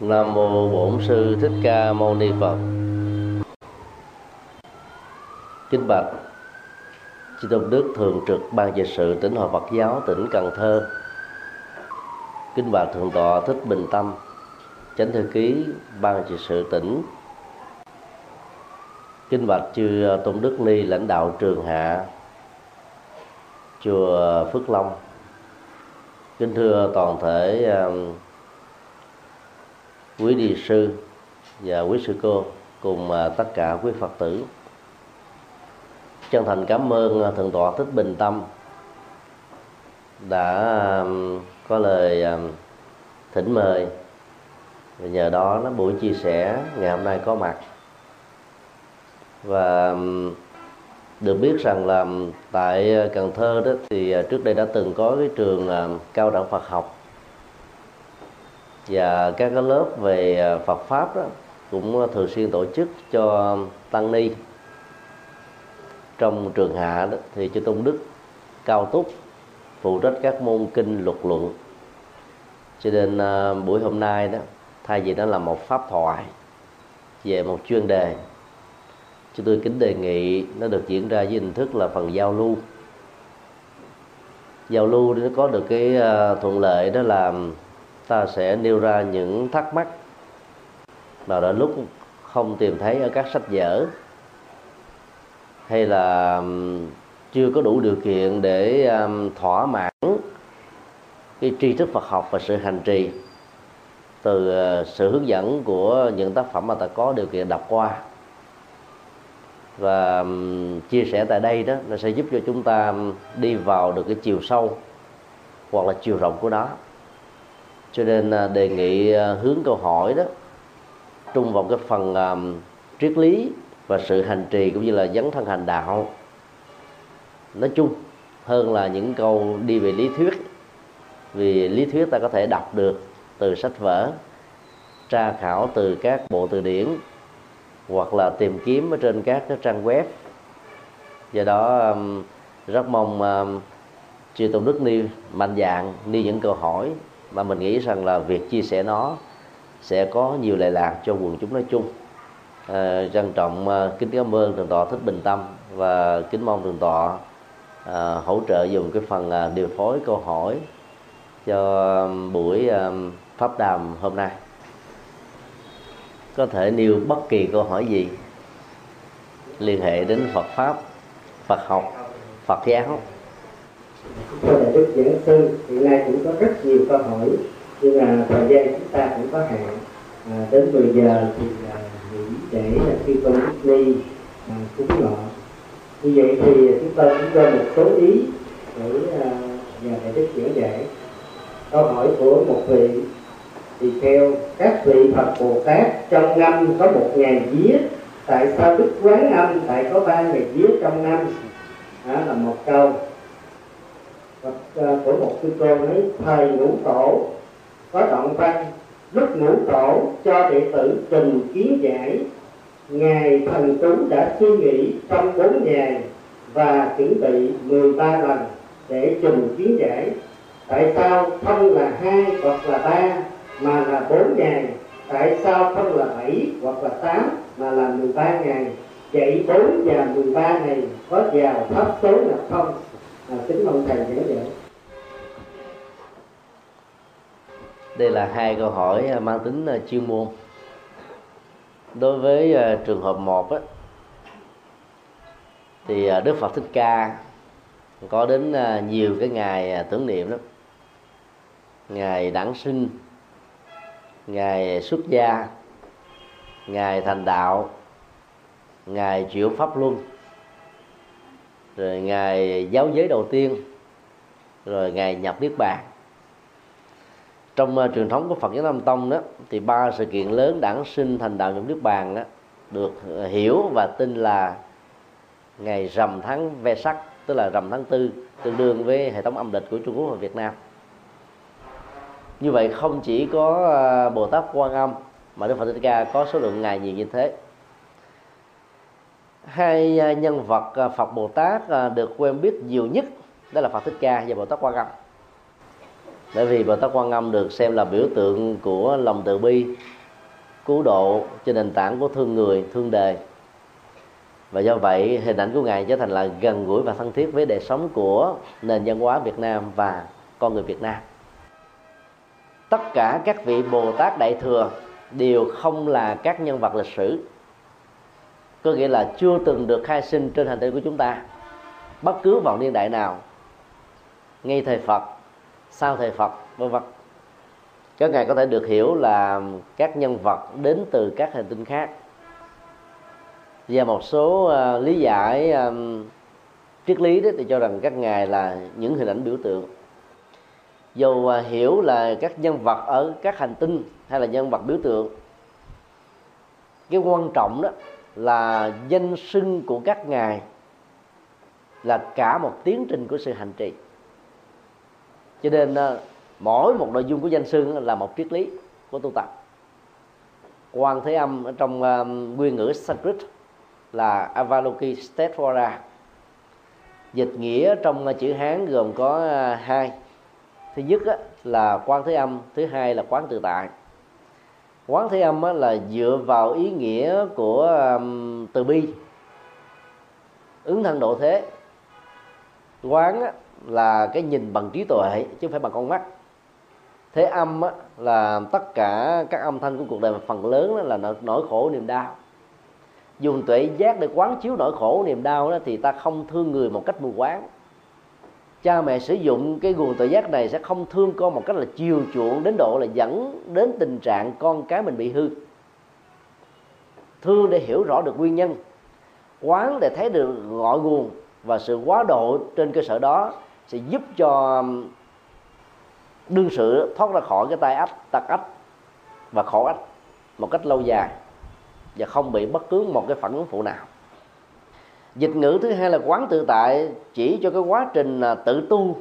Nam mô Bổn sư Thích Ca Mâu Ni Phật. Kính bạch Chư Tôn Đức Thường trực Ban Trị sự tỉnh Hội Phật giáo tỉnh Cần Thơ. Kính bạch Thượng tọa Thích Bình Tâm, Chánh thư ký Ban Trị sự tỉnh. Kính bạch chư Tôn Đức Ni lãnh đạo trường hạ chùa Phước Long. Kính thưa toàn thể um, quý đi sư và quý sư cô cùng à, tất cả quý phật tử. Chân thành cảm ơn à, thượng tọa thích bình tâm đã có lời thỉnh mời. Và nhờ đó nó buổi chia sẻ ngày hôm nay có mặt. Và được biết rằng là tại Cần Thơ đó thì à, trước đây đã từng có cái trường cao đẳng Phật học và các cái lớp về à, Phật pháp đó cũng thường xuyên tổ chức cho tăng ni. Trong trường hạ đó, thì chư tôn đức cao túc phụ trách các môn kinh luật luận. Cho nên à, buổi hôm nay đó thay vì nó là một pháp thoại về một chuyên đề chúng tôi kính đề nghị nó được diễn ra với hình thức là phần giao lưu. Giao lưu nó có được cái à, thuận lợi đó là ta sẽ nêu ra những thắc mắc. Mà đã lúc không tìm thấy ở các sách vở, hay là chưa có đủ điều kiện để thỏa mãn cái tri thức Phật học và sự hành trì từ ờ, sự hướng dẫn của những tác phẩm mà ta có điều kiện đọc qua. Và chia sẻ tại đây đó, nó sẽ giúp cho chúng ta đi vào được cái chiều sâu hoặc là chiều rộng của nó cho nên à, đề nghị à, hướng câu hỏi đó trung vào cái phần um, triết lý và sự hành trì cũng như là dấn thân hành đạo. Nói chung hơn là những câu đi về lý thuyết vì lý thuyết ta có thể đọc được từ sách vở tra khảo từ các bộ từ điển hoặc là tìm kiếm ở trên các cái trang web. Do đó um, rất mong um, chư tôn đức ni mạnh dạng ni những câu hỏi và mình nghĩ rằng là việc chia sẻ nó sẽ có nhiều lệ lạc cho quần chúng nói chung. À, trân trọng à, kính cảm ơn thượng tọa thích bình tâm và kính mong thượng tọa à, hỗ trợ dùng cái phần à, điều phối câu hỏi cho buổi à, pháp đàm hôm nay. Có thể nêu bất kỳ câu hỏi gì liên hệ đến Phật pháp, Phật học, Phật giáo cho đại đức giảng sư hiện nay cũng có rất nhiều câu hỏi nhưng mà thời gian chúng ta cũng có hạn. À, đến 10 giờ thì à, nghỉ để là khi con đức ly à, cúng ngọ. Như vậy thì chúng ta cũng cho một số ý để à, nhà đại đức giảng giải câu hỏi của một vị thì theo các vị Phật Bồ Tát trong năm có một ngày vía tại sao Đức Quán Âm lại có ba ngày vía trong năm? Đó là một câu của một à, sư cô nói thầy ngũ tổ, có đoạn văn, lúc ngũ tổ cho đệ tử trình kiến giải. Ngài thần tú đã suy nghĩ trong bốn ngày và chuẩn bị 13 lần để trình kiến giải. Tại sao không là hai hoặc là ba mà là bốn ngày? Tại sao không là bảy hoặc là tám mà là 13 ngày? Vậy bốn và 13 ngày có vào thấp số là không? À, kính mong thầy giảng dạy đây là hai câu hỏi à, mang tính à, chuyên môn. Đối với à, trường hợp một á, thì đức phật thích ca có đến nhiều cái ngày tưởng niệm lắm. Ngày đản sinh ngày xuất gia ngày thành đạo ngày chuyển pháp luân rồi ngày giáo giới đầu tiên rồi ngày nhập niết bàn. Trong uh, truyền thống của Phật giáo Nam Tông đó thì ba sự kiện lớn đản sinh thành đạo nhập niết bàn đó, được uh, hiểu và tin là ngày rằm tháng ve sắc tức là rằm tháng tư tương đương với hệ thống âm lịch của Trung Quốc và Việt Nam. Như vậy không chỉ có uh, Bồ Tát Quan Âm mà Đức Phật Thích Ca có số lượng ngày nhiều như thế hai à, nhân vật à, Phật Bồ Tát à, được quen biết nhiều nhất đó là Phật Thích Ca và Bồ Tát Quan Âm. Bởi vì bồ tát quan âm được xem là biểu tượng của lòng từ bi, cứu độ trên nền tảng của thương người, thương đời và do vậy, hình ảnh của ngài trở thành là gần gũi và thân thiết với đời sống của nền văn hóa Việt Nam và con người Việt Nam. Tất cả các vị Bồ Tát Đại thừa đều không là các nhân vật lịch sử có nghĩa là chưa từng được khai sinh trên hành tinh của chúng ta. Bất cứ vào niên đại nào ngay thời Phật sau thời Phật vân vân. Các ngài có thể được hiểu là các nhân vật đến từ các hành tinh khác. Và một số uh, lý giải um, triết lý đó thì cho rằng các ngài là những hình ảnh biểu tượng. Dù uh, hiểu là các nhân vật ở các hành tinh hay là nhân vật biểu tượng cái quan trọng đó là danh sưng của các ngài, là cả một tiến trình của sự hành trì. Cho nên ờ, mỗi một nội dung của danh sưng là một triết lý của tu tập. Quan thế âm ở trong ờ, nguyên ngữ Sanskrit là Avalokiteshvara dịch nghĩa trong chữ Hán gồm có ờ, hai. Thứ nhất là quan thế âm, thứ hai là quán tự tại quán thế âm là dựa vào ý nghĩa của um, từ bi. Ứng thân độ thế. Quán là cái nhìn bằng trí tuệ chứ không phải bằng con mắt. Thế âm á, là tất cả các âm thanh của cuộc đời mà phần lớn đó là nỗi khổ niềm đau. Dùng tuệ giác để quán chiếu nỗi khổ niềm đau đó thì ta không thương người một cách mù quáng cha mẹ sử dụng cái nguồn tự giác này sẽ không thương con một cách là chiều chuộng đến độ là dẫn đến tình trạng con cái mình bị hư. Thương để hiểu rõ được nguyên nhân, quán để thấy được ngọn nguồn và sự quá độ trên cơ sở đó sẽ giúp cho um, đương sự thoát ra khỏi cái tai ách, tật ách và khổ ách một cách lâu dài và không bị bất cứ một cái phản ứng phụ nào dịch ngữ thứ hai là quán tự tại, chỉ cho cái quá trình à, tự tu.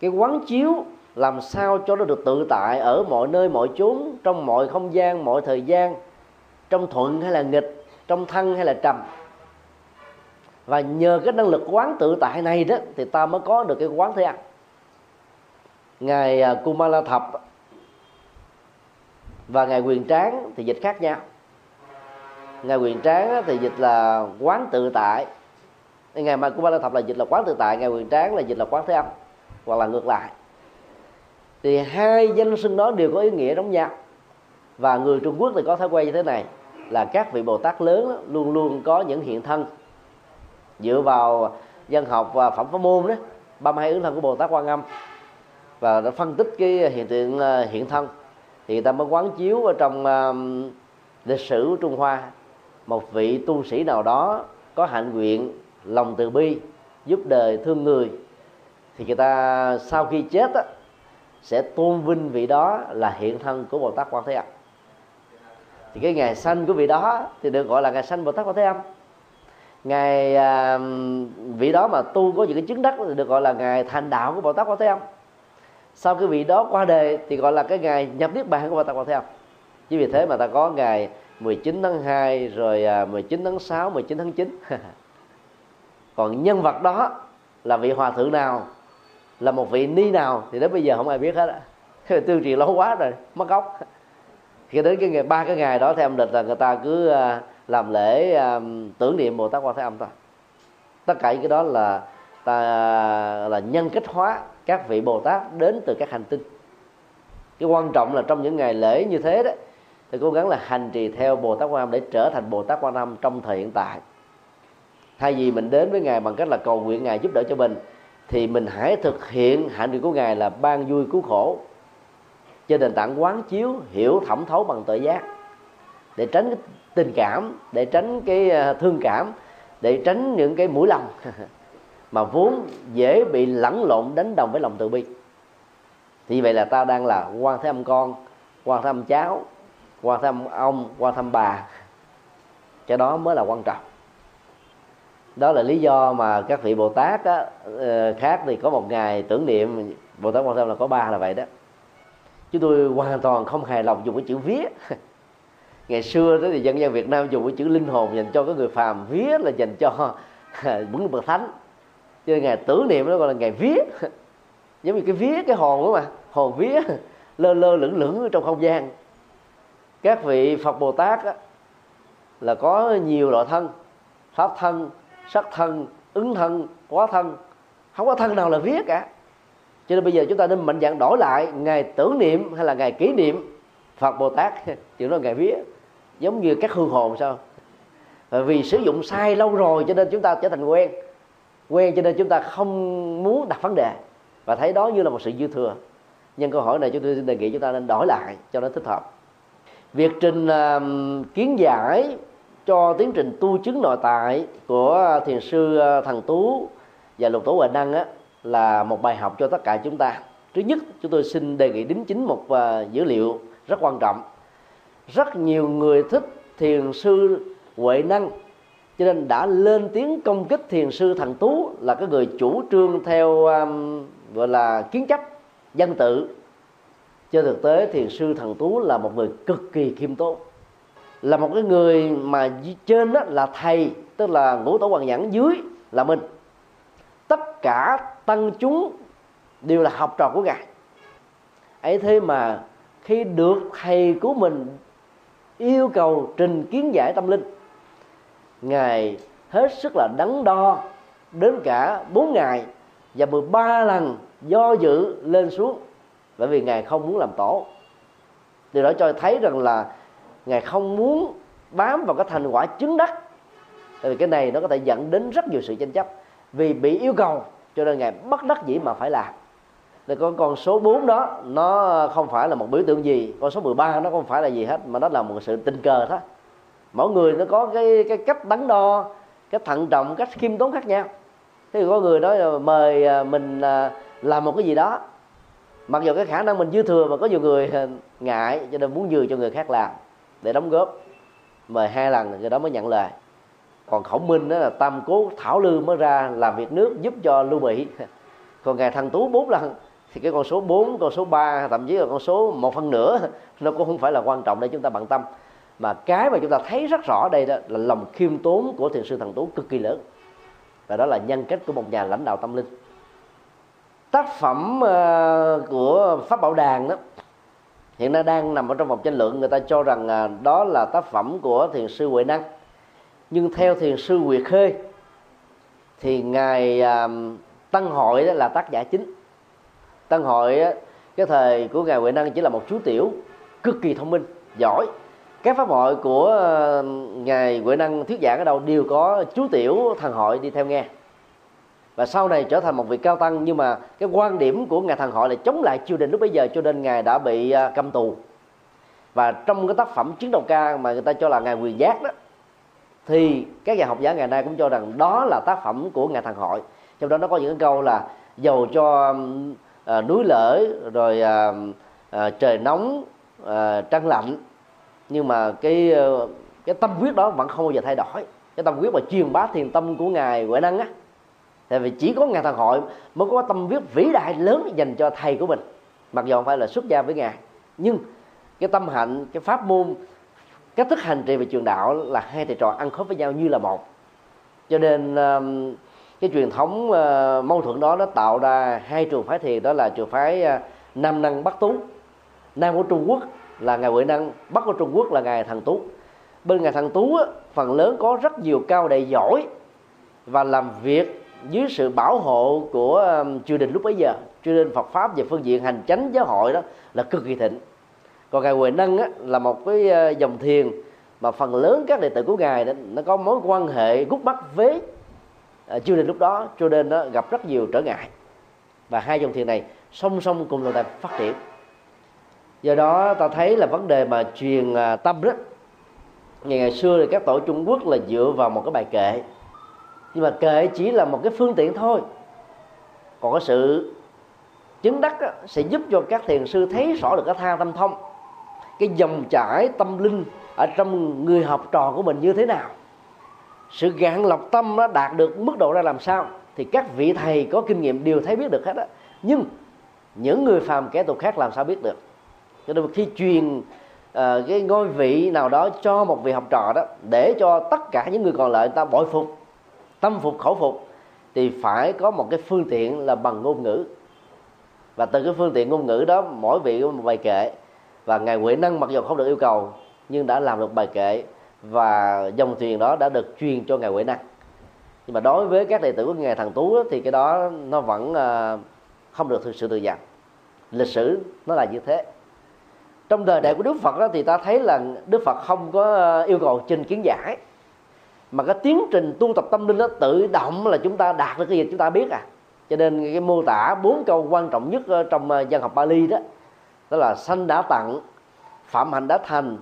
Cái quán chiếu làm sao cho nó được tự tại ở mọi nơi, mọi chốn, trong mọi không gian, mọi thời gian, trong thuận hay là nghịch, trong thân hay là trầm. Và nhờ cái năng lực quán tự tại này đó thì ta mới có được cái quán thế ăn ngài à, Kumala Thập và ngài Quyền Tráng thì dịch khác nhau ngài quyền tráng thì dịch là quán tự tại. Ngày mai của ba la thập là dịch là quán tự tại ngài quyền tráng là dịch là quán thế âm hoặc là ngược lại. Thì hai danh xưng đó đều có ý nghĩa giống nhau. Và người trung quốc thì có thói quen như thế này là các vị bồ tát lớn đó, luôn luôn có những hiện thân. Dựa vào dân học và phẩm pháp môn đó ba mươi hai ứng thân của bồ tát quan âm. Và đã phân tích cái hiện tượng ờ, hiện thân. Thì người ta mới quán chiếu ở trong uh, lịch sử của trung hoa một vị tu sĩ nào đó có hạnh nguyện lòng từ bi giúp đời thương người thì người ta sau khi chết á, sẽ tôn vinh vị đó là hiện thân của bồ tát quan thế âm. Thì cái ngày sanh của vị đó thì được gọi là ngày sanh bồ tát quan thế âm. Ngày à, vị đó mà tu có những cái chứng đắc thì được gọi là ngày thành đạo của bồ tát quan thế âm. Sau cái vị đó qua đời thì gọi là cái ngày nhập niết bàn của bồ tát quan thế âm. Chính vì thế mà ta có ngày 19 tháng 2 rồi à, 19 tháng 6 19 tháng 9 còn nhân vật đó là vị hòa thượng nào? Là một vị ni nào? Thì đến bây giờ không ai biết hết á. Tương truyền lâu quá rồi, mất gốc. Khi đến cái ngày, ba cái ngày đó theo âm lịch là người ta cứ à, làm lễ à, tưởng niệm bồ tát quan thế âm thôi. Tất cả những cái đó là ta, là nhân cách hóa các vị bồ tát đến từ các hành tinh. Cái quan trọng là trong những ngày lễ như thế đấy thì cố gắng là hành trì theo bồ tát quan âm để trở thành bồ tát quan âm trong thời hiện tại. Thay vì mình đến với ngài bằng cách là cầu nguyện ngài giúp đỡ cho mình, thì mình hãy thực hiện hạnh nguyện của ngài là ban vui cứu khổ, trên nền tảng quán chiếu, hiểu, thẩm thấu bằng tự giác, để tránh cái tình cảm, để tránh cái à, thương cảm, để tránh những cái mũi lòng mà vốn dễ bị lẫn lộn đánh đồng với lòng từ bi. Thì vậy là ta đang là quan thế âm con, quan thế âm cháu qua thăm ông qua thăm bà. Cái đó mới là quan trọng. Đó là lý do mà các vị bồ tát á, ờ, khác thì có một ngày tưởng niệm bồ tát quan tâm là có ba là vậy đó. Chúng tôi hoàn toàn không hài lòng dùng cái chữ vía. Ngày xưa đó thì dân gian việt nam dùng cái chữ linh hồn dành cho cái người phàm vía là dành cho những bậc thánh. Cho nên ngày tưởng niệm đó gọi là ngày vía. Giống như cái vía cái hồn đó mà hồn vía lơ lơ lửng lửng trong không gian các vị phật bồ tát á, là có nhiều loại thân pháp thân sắc thân ứng thân quá thân. Không có thân nào là vía cả. Cho nên bây giờ chúng ta nên mạnh dạn đổi lại ngày tưởng niệm hay là ngày kỷ niệm phật bồ tát. Chuyện đó ngày vía. Giống như các hương hồn sao? Vì sử dụng sai lâu rồi cho nên chúng ta trở thành quen. Quen cho nên chúng ta không muốn đặt vấn đề. Và thấy đó như là một sự dư thừa. Nhưng câu hỏi này chúng tôi đề nghị chúng ta nên đổi lại cho nó thích hợp việc trình uh, kiến giải cho tiến trình tu chứng nội tại của thiền sư à, thần tú và lục tổ huệ năng á, là một bài học cho tất cả chúng ta. Thứ nhất chúng tôi xin đề nghị đính chính một uh, dữ liệu rất quan trọng. Rất nhiều người thích thiền sư huệ năng cho nên đã lên tiếng công kích thiền sư thần tú là cái người chủ trương theo um, gọi là kiến chấp dân tự trên thực tế thì sư thần tú là một người cực kỳ khiêm tốn, là một cái người mà trên đó là thầy, tức là ngũ tổ hoàng nhẫn dưới là mình. Tất cả tăng chúng đều là học trò của ngài. Ấy thế mà khi được thầy của mình yêu cầu trình kiến giải tâm linh, ngài hết sức là đắn đo đến cả 4 ngày và 13 lần do dự lên xuống bởi vì ngài không muốn làm tổ. Điều đó cho thấy rằng là ngài không muốn bám vào cái thành quả chứng đắc. Tại vì cái này nó có thể dẫn đến rất nhiều sự tranh chấp. Vì bị yêu cầu, cho nên ngài bất đắc dĩ mà phải làm. Thì con con số 4 đó, nó không phải là một biểu tượng gì. Con số 13 nó không phải là gì hết, mà nó là một sự tình cờ thôi. Mỗi người nó có cái cái cách đắn đo, cách thận trọng, cách khiêm tốn khác nhau. Thế thì có người nói là mời à, mình à, làm một cái gì đó mặc dù cái khả năng mình dư thừa mà có nhiều người ờ, ngại cho nên muốn nhường cho người khác làm để đóng góp. Mời hai lần người đó mới nhận lời. Còn khổng minh đó là tam cố thảo lư mới ra làm việc nước giúp cho lưu bị. Còn ngài thằng tú bốn lần thì cái con số 4, con số 3 thậm chí là con số một phần nửa nó cũng không phải là quan trọng để chúng ta bận tâm. Mà cái mà chúng ta thấy rất rõ đây đó là lòng khiêm tốn của thiền sư thần tú cực kỳ lớn. Và đó là nhân cách của một nhà lãnh đạo tâm linh tác phẩm ờ, của pháp bảo đàn đó, hiện nay đang nằm ở trong vòng tranh luận, người ta cho rằng à, đó là tác phẩm của thiền sư huệ năng. Nhưng theo thiền sư nguyệt khê thì ngài à, tăng hội đó là tác giả chính. Tăng hội cái thời của ngài huệ năng chỉ là một chú tiểu cực kỳ thông minh, giỏi. Các pháp hội của ờ, ngài huệ năng thuyết giảng ở đâu đều có chú tiểu thần hội đi theo nghe và sau này trở thành một vị cao tăng nhưng mà cái quan điểm của ngài thần hội là chống lại triều đình lúc bấy giờ cho nên ngài đã bị à, cầm tù. Và trong cái tác phẩm chiến đầu ca mà người ta cho là ngài quyền giác đó thì các nhà học giả ngày nay cũng cho rằng đó là tác phẩm của ngài thần hội. Trong đó nó có những cái câu là dầu cho à, núi lở rồi à, à, trời nóng à, trăng lạnh nhưng mà cái ờ, cái tâm quyết đó vẫn không bao giờ thay đổi. Cái tâm quyết mà truyền bá thiền tâm của ngài huệ năng á tại vì chỉ có ngài thần hội mới có tâm huyết vĩ đại lớn dành cho thầy của mình. Mặc dù không phải là xuất gia với ngài, nhưng cái tâm hạnh, cái pháp môn, cách thức hành trì về truyền đạo là hai thầy trò ăn khớp với nhau như là một. Cho nên um, cái truyền thống uh, mâu thuẫn đó nó tạo ra hai trường phái thiền, đó là trường phái uh, nam năng bắc tú. Nam của trung quốc là ngài huệ năng, bắc của trung quốc là ngài thần tú. Bên ngài thần tú phần lớn có rất nhiều cao đệ giỏi và làm việc dưới sự bảo hộ của um, triều đình lúc bấy giờ triều đình Phật pháp về phương diện hành chánh giáo hội đó là cực kỳ thịnh. Còn ngài Huệ Năng á, là một cái ờ, dòng thiền mà phần lớn các đệ tử của ngài đó, nó có mối quan hệ gút mắt với ờ, triều đình lúc đó. Cho nên nó gặp rất nhiều trở ngại. Và hai dòng thiền này song song cùng tồn tại phát triển. Do đó ta thấy là vấn đề mà truyền ờ, tâm đó ngày ngày xưa thì các tổ Trung Quốc là dựa vào một cái bài kệ nhưng mà kệ chỉ là một cái phương tiện thôi. Còn cái sự chứng đắc á, sẽ giúp cho các thiền sư thấy rõ được cái tha tâm thông. Cái dòng chảy tâm linh ở trong người học trò của mình như thế nào. Sự gạn lọc tâm nó đạt được mức độ ra làm sao thì các vị thầy có kinh nghiệm đều thấy biết được hết á. Nhưng những người phàm kẻ tục khác làm sao biết được? Cho nên khi truyền uh, cái ngôi vị nào đó cho một vị học trò đó để cho tất cả những người còn lại ta bội phục tâm phục khẩu phục thì phải có một cái phương tiện là bằng ngôn ngữ. Và từ cái phương tiện ngôn ngữ đó mỗi vị có một bài kệ. Và ngài Huệ Năng mặc dù không được yêu cầu nhưng đã làm được bài kệ. Và dòng thuyền đó đã được truyền cho ngài Huệ Năng. Nhưng mà đối với các đệ tử của ngài Thần Tú thì cái đó nó vẫn à, không được thực sự tự nhận lịch sử nó là như thế. Trong đời đại của Đức Phật đó, thì ta thấy là Đức Phật không có à, yêu cầu trình kiến giải mà cái tiến trình tu tập tâm linh đó tự động là chúng ta đạt được cái gì chúng ta biết à. Cho nên cái mô tả bốn câu quan trọng nhất trong ờ, văn học Bali đó đó là sanh đã tặng, phạm hạnh đã thành,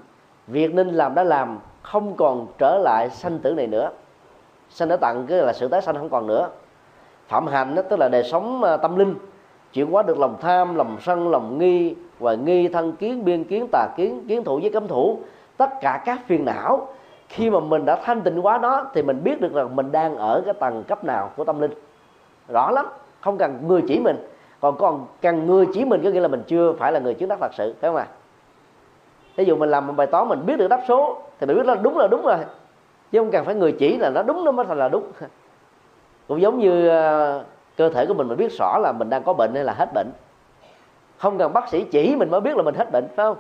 việc nên làm đã làm, không còn trở lại sanh tử này nữa. Sanh đã tặng cái là sự tái sanh không còn nữa. Phạm hạnh đó, tức là đời sống ờ, tâm linh, chuyển hóa được lòng tham, lòng sân, lòng nghi và nghi thân kiến, biên kiến, tà kiến kiến thủ với cấm thủ. Tất cả các phiền não khi mà mình đã thanh tịnh quá đó, thì mình biết được rằng mình đang ở cái tầng cấp nào của tâm linh. Rõ lắm, không cần người chỉ mình. Còn còn cần người chỉ mình có nghĩa là mình chưa phải là người chứng đắc thật sự, phải không ạ? À? ví dụ mình làm một bài toán, mình biết được đáp số, thì mình biết là đúng là đúng rồi. Chứ không cần phải người chỉ là nó đúng, nó mới thành là đúng. Cũng giống như ờ, cơ thể của mình mình biết rõ là mình đang có bệnh hay là hết bệnh. Không cần bác sĩ chỉ mình mới biết là mình hết bệnh, phải không?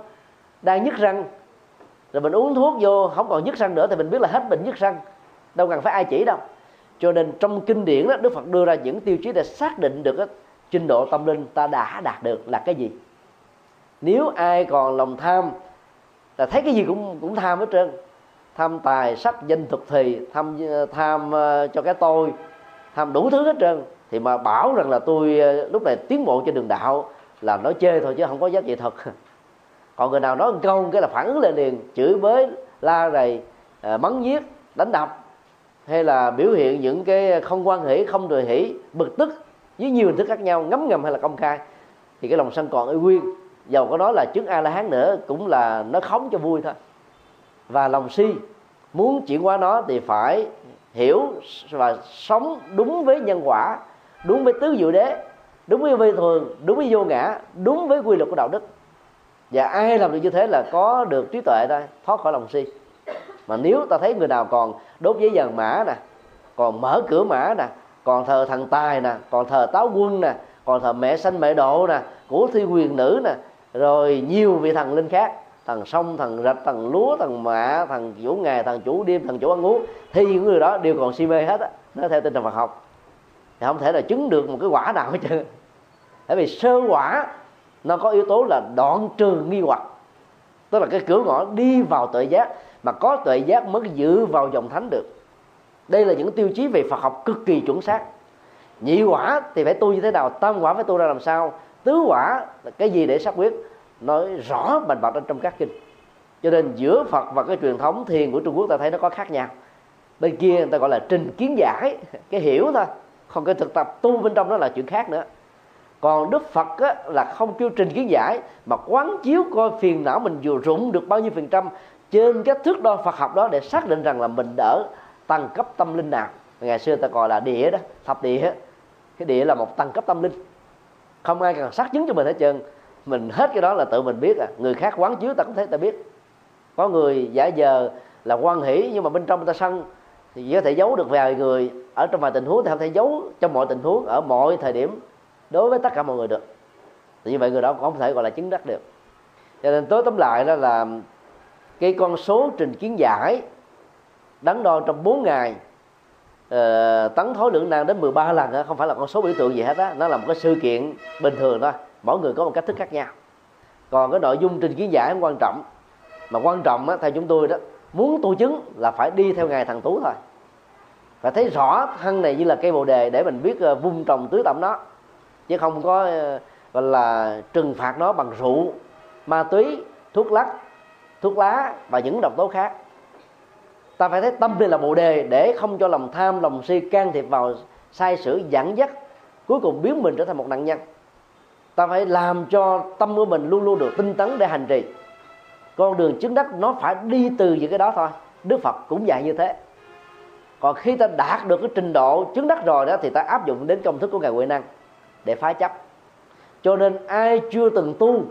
Đang nhức răng rồi mình uống thuốc vô không còn nhức răng nữa thì mình biết là hết bệnh nhức răng. Đâu cần phải ai chỉ đâu. Cho nên trong kinh điển đó đức phật đưa ra những tiêu chí để xác định được cái trình độ tâm linh ta đã đạt được là cái gì. Nếu ai còn lòng tham là thấy cái gì cũng cũng tham hết trơn. Tham tài sắc danh thực thì tham tham uh, cho cái tôi tham đủ thứ hết trơn. Thì mà bảo rằng là tôi uh, lúc này tiến bộ trên đường đạo là nói chê thôi chứ không có giá trị thật. còn người nào nói một câu cái là phản ứng lên liền, chửi bới, la rầy ờ, mắng giết, đánh đập, hay là biểu hiện những cái không quan hỷ, không thừa hỷ, bực tức với nhiều hình thức khác nhau, ngấm ngầm hay là công khai, thì cái lòng sân còn ở nguyên. Dầu có nói là chứng a la hán nữa, cũng là nó khống cho vui thôi. Và lòng si, muốn chuyển qua nó thì phải hiểu và sống đúng với nhân quả, đúng với tứ diệu đế, đúng với vi thường, đúng với vô ngã, đúng với quy luật của đạo đức và ai làm được như thế là có được trí tuệ thôi, thoát khỏi lòng si. Mà nếu ta thấy người nào còn đốt giấy vàng mã nè, còn mở cửa mã nè, còn thờ thần tài nè, còn thờ táo quân nè, còn thờ mẹ sanh mẹ độ nè, của thi quyền nữ nè, rồi nhiều vị thần linh khác, thần sông, thần rạch, thần lúa, thần mạ thần chủ ngày, thần chủ đêm, thần chủ ăn uống, thì những người đó đều còn si mê hết á. Nó theo tinh thần Phật học. Thì không thể là chứng được một cái quả nào hết trơn. Tại vì sơ quả nó có yếu tố là đoạn trừ nghi hoặc. Tức là cái cửa ngõ đi vào tuệ giác, mà có tuệ giác mới giữ vào dòng thánh được. Đây là những tiêu chí về Phật học cực kỳ chuẩn xác. Nhị quả thì phải tu như thế nào, tam quả phải tu ra làm sao, tứ quả là cái gì để xác quyết, nói rõ bành bạch trong các kinh. Cho nên giữa Phật và cái truyền thống thiền của Trung Quốc ta thấy nó có khác nhau. Bên kia người ta gọi là trình kiến giải, cái hiểu thôi còn cái thực tập, tu bên trong đó là chuyện khác nữa còn đức phật á, là không kêu trình kiến giải mà quán chiếu coi phiền não mình vừa rụng được bao nhiêu phần trăm trên cái thước đo phật học đó để xác định rằng là mình đỡ tăng cấp tâm linh nào. Ngày xưa ta gọi là địa đó thập địa cái địa là một tăng cấp tâm linh. Không ai cần xác chứng cho mình hết trơn. Mình hết cái đó là tự mình biết à. Người khác quán chiếu ta cũng thấy ta biết. Có người giả giờ là quan hỷ nhưng mà bên trong ta sân thì chỉ có thể giấu được vài người. Ở trong vài tình huống thì không thể giấu trong mọi tình huống ở mọi thời điểm đối với tất cả mọi người được. Thì như vậy người đó cũng không thể gọi là chứng đắc được. Cho nên tối tóm lại đó là cái con số trình kiến giải đắn đo trong 4 ngày uh, tấn thối lượng năng đến 13 lần đó, không phải là con số biểu tượng gì hết á. Nó là một cái sự kiện bình thường thôi. Mỗi người có một cách thức khác nhau. Còn cái nội dung trình kiến giải không quan trọng. Mà quan trọng á, theo chúng tôi đó muốn tu chứng là phải đi theo ngài thằng tú thôi. Phải thấy rõ thân này như là cây bồ đề để mình biết ờ, vung trồng tưới tẩm nó chứ không có ờ, gọi là trừng phạt nó bằng rượu, ma túy, thuốc lắc, thuốc lá và những độc tố khác. Ta phải thấy tâm đây là bồ đề để không cho lòng tham, lòng si can thiệp vào sai sử dẫn dắt, cuối cùng biến mình trở thành một nạn nhân. Ta phải làm cho tâm của mình luôn luôn được tinh tấn để hành trì. Con đường chứng đắc nó phải đi từ những cái đó thôi. Đức phật cũng dạy như thế. Còn khi ta đạt được cái trình độ chứng đắc rồi đó thì ta áp dụng đến công thức của ngài huệ năng để phá chấp. Cho nên ai chưa từng tu,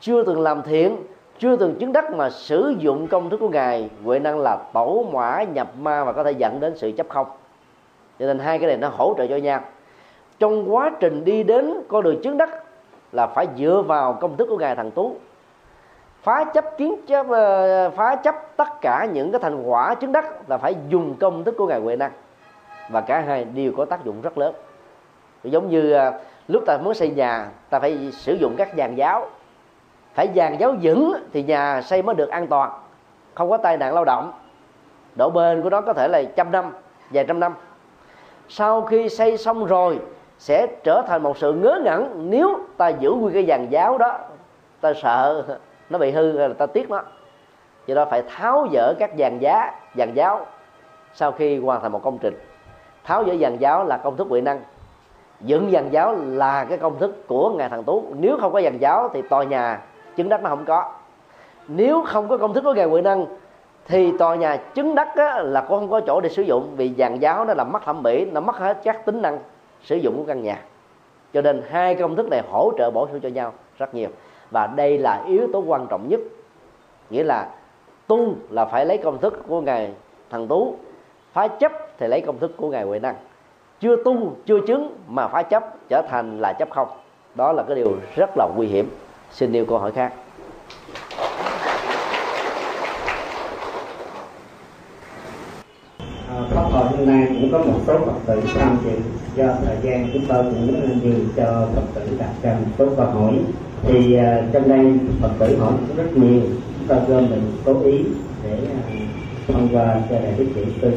chưa từng làm thiện, chưa từng chứng đắc mà sử dụng công thức của ngài, huệ năng là tổ mã nhập ma và có thể dẫn đến sự chấp không. Cho nên hai cái này nó hỗ trợ cho nhau. Trong quá trình đi đến con đường chứng đắc là phải dựa vào công thức của ngài Thằng tú. Phá chấp kiến chấp ờ, phá chấp tất cả những cái thành quả chứng đắc là phải dùng công thức của ngài huệ năng. Và cả hai đều có tác dụng rất lớn. Giống như ờ, lúc ta muốn xây nhà, ta phải sử dụng các dàn giáo. Phải dàn giáo vững thì nhà xây mới được an toàn. Không có tai nạn lao động. Độ bền của nó có thể là trăm năm, vài trăm năm. Sau khi xây xong rồi, sẽ trở thành một sự ngớ ngẩn nếu ta giữ nguyên cái dàn giáo đó. Ta sợ nó bị hư là ta tiếc nó. Do đó phải tháo dỡ các dàn giá dàn giáo sau khi hoàn thành một công trình. Tháo dỡ dàn giáo là công thức quyền năng dựng dàn giáo là cái công thức của ngài thần tú. Nếu không có dàn giáo thì tòa nhà chứng đắc nó không có. Nếu không có công thức của ngài huệ năng thì tòa nhà chứng đắc á, là cũng không có chỗ để sử dụng vì dàn giáo nó làm mất thẩm mỹ nó mất hết các tính năng sử dụng của căn nhà. Cho nên hai công thức này hỗ trợ bổ sung cho nhau rất nhiều. Và đây là yếu tố quan trọng nhất. Nghĩa là tu là phải lấy công thức của ngài thần tú. Phá chấp thì lấy công thức của ngài huệ năng chưa tu chưa chứng mà phá chấp trở thành là chấp không. Đó là cái điều rất là nguy hiểm. Xin yêu câu hỏi khác. À, Pháp hội hôm nay cũng có một số phật tử tham dự do thời gian chúng tôi cũng nhiều cho phật tử đặt ra một số câu hỏi. Thì uh, trong đây phật tử hỏi cũng rất nhiều. Chúng ta gom mình cố ý để à, uh, thông qua cho đại đức trị sư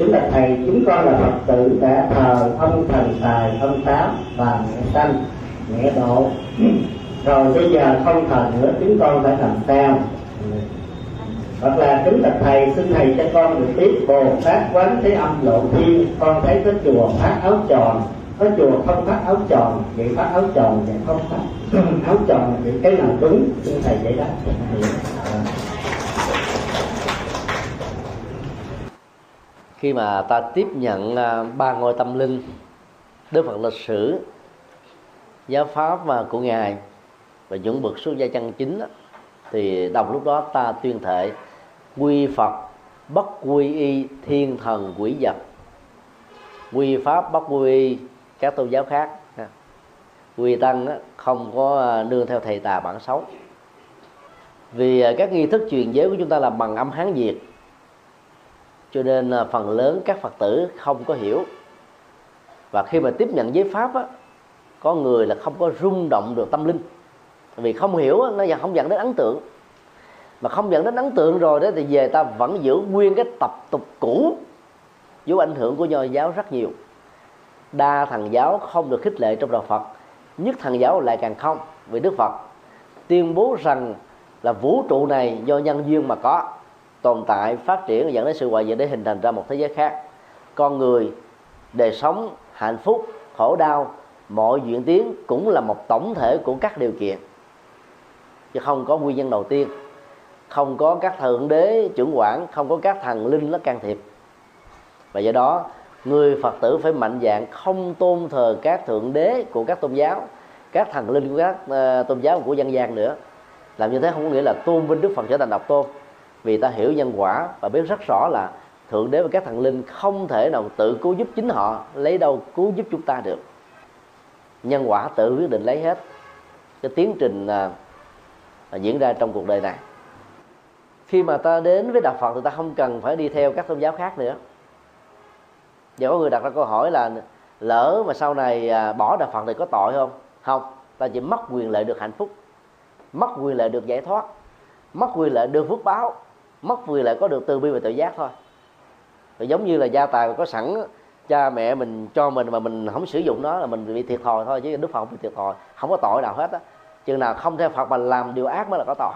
chúng là thầy, chúng con là phật tử đã thờ ông thần tài ông táo và mẹ sanh, mẹ độ. Rồi bây giờ không thờ nữa, chúng con phải làm sao hoặc là kính bạch thầy, xin thầy cho con được biết bồ tát quán thế âm lộ thiên. Con thấy có chùa phát áo tròn, có chùa không phát áo tròn vậy phát áo tròn vậy không phát. Áo tròn thì cái nào đúng, xin thầy giải đáp. Khi mà ta tiếp nhận à, ba ngôi tâm linh, đức phật lịch sử, giáo pháp và của ngài và những bậc xuất gia chân chính thì đồng lúc đó ta tuyên thệ, quy phật, bất quy y thiên thần quỷ vật. Quy pháp, bất quy y, các tôn giáo khác quy tăng không có à, nương theo thầy tà bản xấu. Vì à, các nghi thức truyền giới của chúng ta là bằng âm hán việt cho nên là phần lớn các phật tử không có hiểu. Và khi mà tiếp nhận giới pháp á, có người là không có rung động được tâm linh. Vì không hiểu nó không dẫn đến ấn tượng. Mà không dẫn đến ấn tượng rồi đó thì về ta vẫn giữ nguyên cái tập tục cũ dù ảnh hưởng của nho giáo rất nhiều. Đa thần giáo không được khích lệ trong đạo phật nhất thần giáo lại càng không vì đức phật tuyên bố rằng là vũ trụ này do nhân duyên mà có tồn tại phát triển dẫn đến sự hoại diệt để hình thành ra một thế giới khác. Con người đời sống hạnh phúc khổ đau mọi diễn tiến cũng là một tổng thể của các điều kiện. Chứ không có nguyên nhân đầu tiên không có các thượng đế trưởng quản không có các thần linh nó can thiệp. Và do đó người phật tử phải mạnh dạng không tôn thờ các thượng đế của các tôn giáo các thần linh của các uh, tôn giáo của dân gian nữa. Làm như thế không có nghĩa là tôn vinh đức phật trở thành độc tôn vì ta hiểu nhân quả và biết rất rõ là thượng đế và các thần linh không thể nào tự cứu giúp chính họ lấy đâu cứu giúp chúng ta được. Nhân quả tự quyết định lấy hết. Cái tiến trình à, à, diễn ra trong cuộc đời này. Khi mà ta đến với đạo phật thì ta không cần phải đi theo các tôn giáo khác nữa. Và có người đặt ra câu hỏi là lỡ mà sau này à, bỏ đạo phật thì có tội không? Không ta chỉ mất quyền lợi được hạnh phúc mất quyền lợi được giải thoát mất quyền lợi được phước báo mất quyền lại có được từ bi và tự giác thôi. Rồi giống như là gia tài mà có sẵn, cha mẹ mình cho mình mà mình không sử dụng nó là mình bị thiệt thòi thôi, chứ đức phật không bị thiệt thòi. Không có tội nào hết á. Chừng nào không theo phật mà làm điều ác mới là có tội.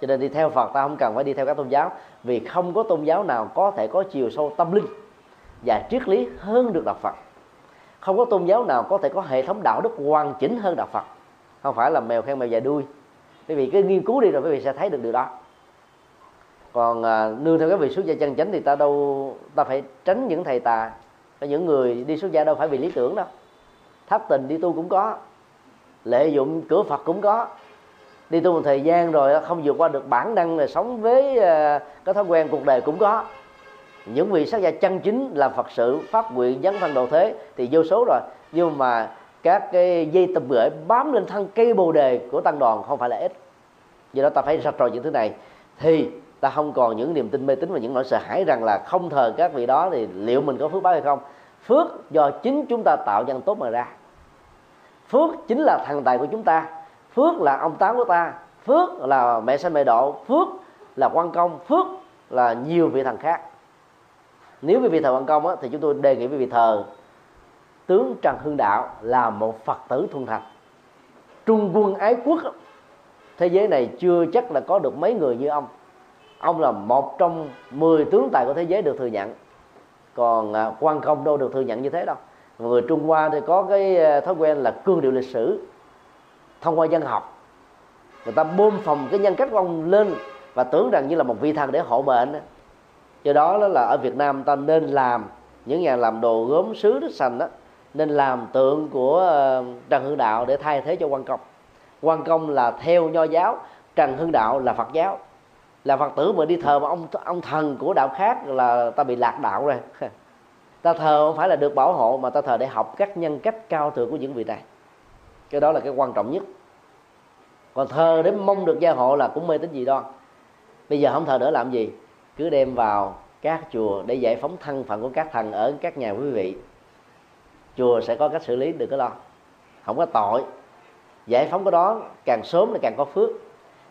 Cho nên đi theo phật ta không cần phải đi theo các tôn giáo, vì không có tôn giáo nào có thể có chiều sâu tâm linh và triết lý hơn được đạo phật. Không có tôn giáo nào có thể có hệ thống đạo đức hoàn chỉnh hơn đạo phật. Không phải là mèo khen mèo dài đuôi. Bởi vì cái nghiên cứu đi rồi quý vị sẽ thấy được điều đó còn à, nương theo cái vị xuất gia chân chánh thì ta đâu ta phải tránh những thầy tà. Những người đi xuất gia đâu phải vì lý tưởng đâu. Tháp tình đi tu cũng có lệ dụng cửa phật cũng có. Đi tu một thời gian rồi không vượt qua được bản năng là sống với à, cái thói quen cuộc đời cũng có. Những vị sát gia chân chính làm phật sự pháp nguyện dấn thân độ thế thì vô số rồi. Nhưng mà các cái dây tập gửi bám lên thân cây bồ đề của tăng đoàn không phải là ít. Do đó ta phải rạch ròi những thứ này. Thì ta không còn những niềm tin mê tín và những nỗi sợ hãi rằng là không thờ các vị đó thì liệu mình có phước báo hay không? Phước do chính chúng ta tạo nhân tốt mà ra. Phước chính là thần tài của chúng ta. Phước là ông táo của ta. Phước là mẹ sanh mẹ độ. Phước là quan công. Phước là nhiều vị thần khác. Nếu quý vị thờ quan công á, thì chúng tôi đề nghị quý vị thờ tướng trần hưng đạo là một phật tử thuần thành trung quân ái quốc thế giới này chưa chắc là có được mấy người như ông ông là một trong 10 tướng tài của thế giới được thừa nhận. Còn à, quan công đâu được thừa nhận như thế đâu. Người trung hoa thì có cái à, thói quen là cương điệu lịch sử thông qua dân học. Người ta bơm phòng cái nhân cách của ông lên và tưởng rằng như là một vị thần để hộ mệnh. Do đó, đó là ở Việt Nam ta nên làm những nhà làm đồ gốm sứ đất sành đó nên làm tượng của à, Trần Hưng Đạo để thay thế cho quan công. Quan công là theo nho giáo Trần Hưng Đạo là Phật giáo là Phật tử mà đi thờ mà ông ông thần của đạo khác là ta bị lạc đạo rồi. Ta thờ không phải là được bảo hộ mà ta thờ để học các nhân cách cao thượng của những vị này. Cái đó là cái quan trọng nhất. Còn thờ để mong được gia hộ là cũng mê tín gì đó. Bây giờ không thờ nữa làm gì? Cứ đem vào các chùa để giải phóng thân phận của các thần ở các nhà quý vị. Chùa sẽ có cách xử lý đừng có lo không có tội. Giải phóng cái đó càng sớm là càng có phước.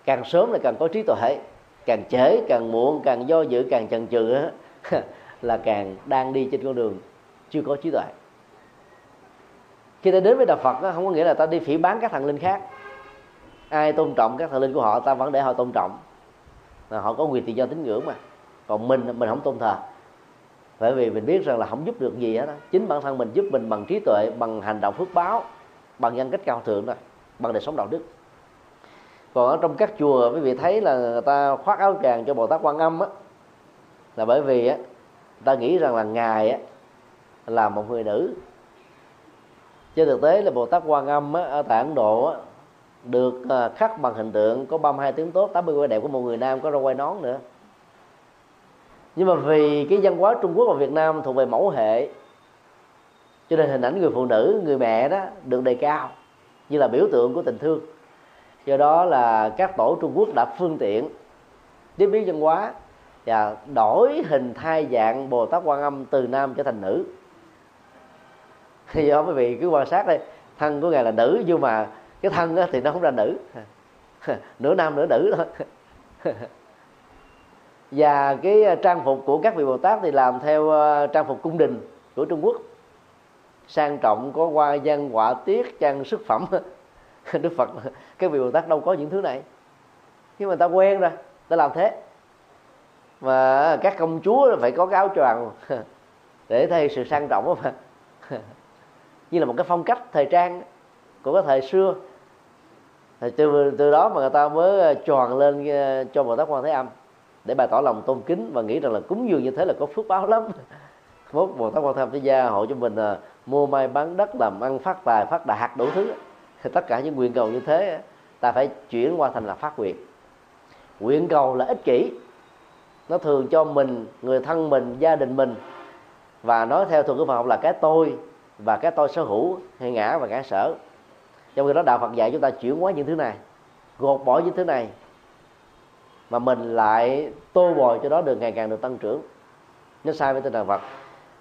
Càng sớm là càng có trí tuệ càng trễ càng muộn càng do dự càng chần chừ là càng đang đi trên con đường chưa có trí tuệ. Khi ta đến với đạo phật đó, không có nghĩa là ta đi phỉ bán các thần linh khác. Ai tôn trọng các thần linh của họ ta vẫn để họ tôn trọng. Là họ có quyền tự do tín ngưỡng mà. Còn mình mình không tôn thờ. Bởi vì mình biết rằng là không giúp được gì hết đó chính bản thân mình giúp mình bằng trí tuệ bằng hành động phước báo bằng nhân cách cao thượng thôi bằng đời sống đạo đức còn ở trong các chùa quý vị thấy là người ta khoác áo tràng cho bồ tát quan âm á là bởi vì á ta nghĩ rằng là ngài á là một người nữ. Trên thực tế là bồ tát quan âm á, ở tại ấn độ á, được à, khắc bằng hình tượng có 32 tiếng tốt 80 quay đẹp của một người nam có râu quay nón nữa. Nhưng mà vì cái văn hóa Trung Quốc và Việt Nam thuộc về mẫu hệ cho nên hình ảnh người phụ nữ người mẹ đó được đề cao như là biểu tượng của tình thương do đó là các tổ Trung Quốc đã phương tiện, tiếp biến văn hóa và đổi hình thai dạng Bồ Tát Quan Âm từ nam trở thành nữ. Thì do quý vị cứ quan sát đây, thân của ngài là nữ nhưng mà cái thân thì nó không ra nữ. Nửa nam, nửa nữ thôi. Và cái trang phục của các vị bồ tát thì làm theo ờ, trang phục cung đình của trung quốc. Sang trọng có hoa văn họa tiết, trang sức phẩm. đức phật các vị bồ tát đâu có những thứ này. Nhưng mà ta quen rồi, ta làm thế. Mà các công chúa phải có cái áo choàng để thay sự sang trọng mà. Như là một cái phong cách thời trang của cái thời xưa. Thì từ từ đó mà người ta mới ờ, tròn lên ờ, cho bồ tát quan thế âm để bày tỏ lòng tôn kính và nghĩ rằng là cúng dường như thế là có phước báo lắm. Mốt bồ tát quan thế âm sẽ gia hộ cho mình ờ, mua may bán đất làm ăn phát tài, phát đạt đủ thứ thì tất cả những nguyện cầu như thế, ta phải chuyển qua thành là phát nguyện. Nguyện cầu là ích kỷ. Nó thường cho mình, người thân mình, gia đình mình. Và nói theo thuật ngữ Phật học là cái tôi và cái tôi sở hữu hay ngã và ngã sở. Trong khi đó đạo Phật dạy chúng ta chuyển hóa những thứ này, gột bỏ những thứ này, mà mình lại tô bồi cho đó được ngày càng được tăng trưởng. Nó sai với tinh thần Phật.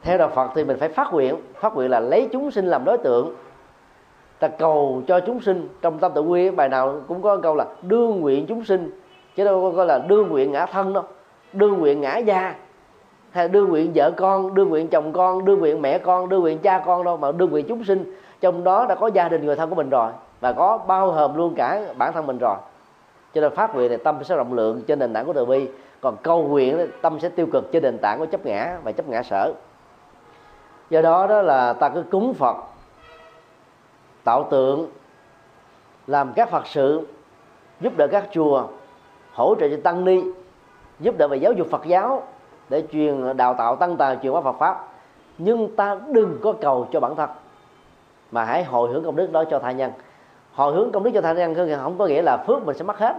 Theo đạo Phật thì mình phải phát nguyện. Phát nguyện là lấy chúng sinh làm đối tượng ta cầu cho chúng sinh trong tâm tự quy, bài nào cũng có câu là đương nguyện chúng sinh, chứ đâu có là đương nguyện ngã thân đâu. Đương nguyện ngã gia hay đương nguyện vợ con, đương nguyện chồng con, đương nguyện mẹ con, đương nguyện cha con đâu, mà đương nguyện chúng sinh. Trong đó đã có gia đình người thân của mình rồi, và có bao hợp luôn cả bản thân mình rồi. Cho nên phát nguyện thì tâm sẽ rộng lượng trên nền tảng của từ bi, còn câu nguyện tâm sẽ tiêu cực trên nền tảng của chấp ngã và chấp ngã sở. Do đó đó là ta cứ cúng phật tạo tượng, làm các phật sự, giúp đỡ các chùa, hỗ trợ cho tăng ni, giúp đỡ về giáo dục phật giáo để truyền, đào tạo tăng tài truyền hóa phật pháp. Nhưng ta đừng có cầu cho bản thân, mà hãy hồi hướng công đức đó cho tha nhân. Hồi hướng công đức cho tha nhân không có nghĩa là phước mình sẽ mất hết.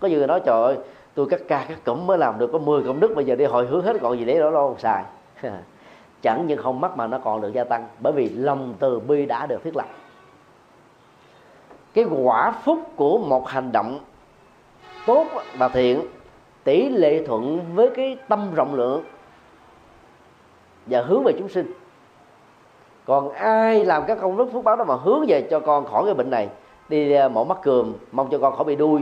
Có nhiều người nói, trời ơi, tôi cắt ca, cắt cụm mới làm được có 10 công đức, bây giờ đi hồi hướng hết còn gì để đó lo xài chẳng những không mất mà nó còn được gia tăng, bởi vì lòng từ bi đã được thiết lập cái quả phúc của một hành động tốt và thiện, tỷ lệ thuận với cái tâm rộng lượng và hướng về chúng sinh. Còn ai làm các công đức phước báo đó mà hướng về cho con khỏi cái bệnh này, đi à, mổ mắt cườm, mong cho con khỏi bị đuôi,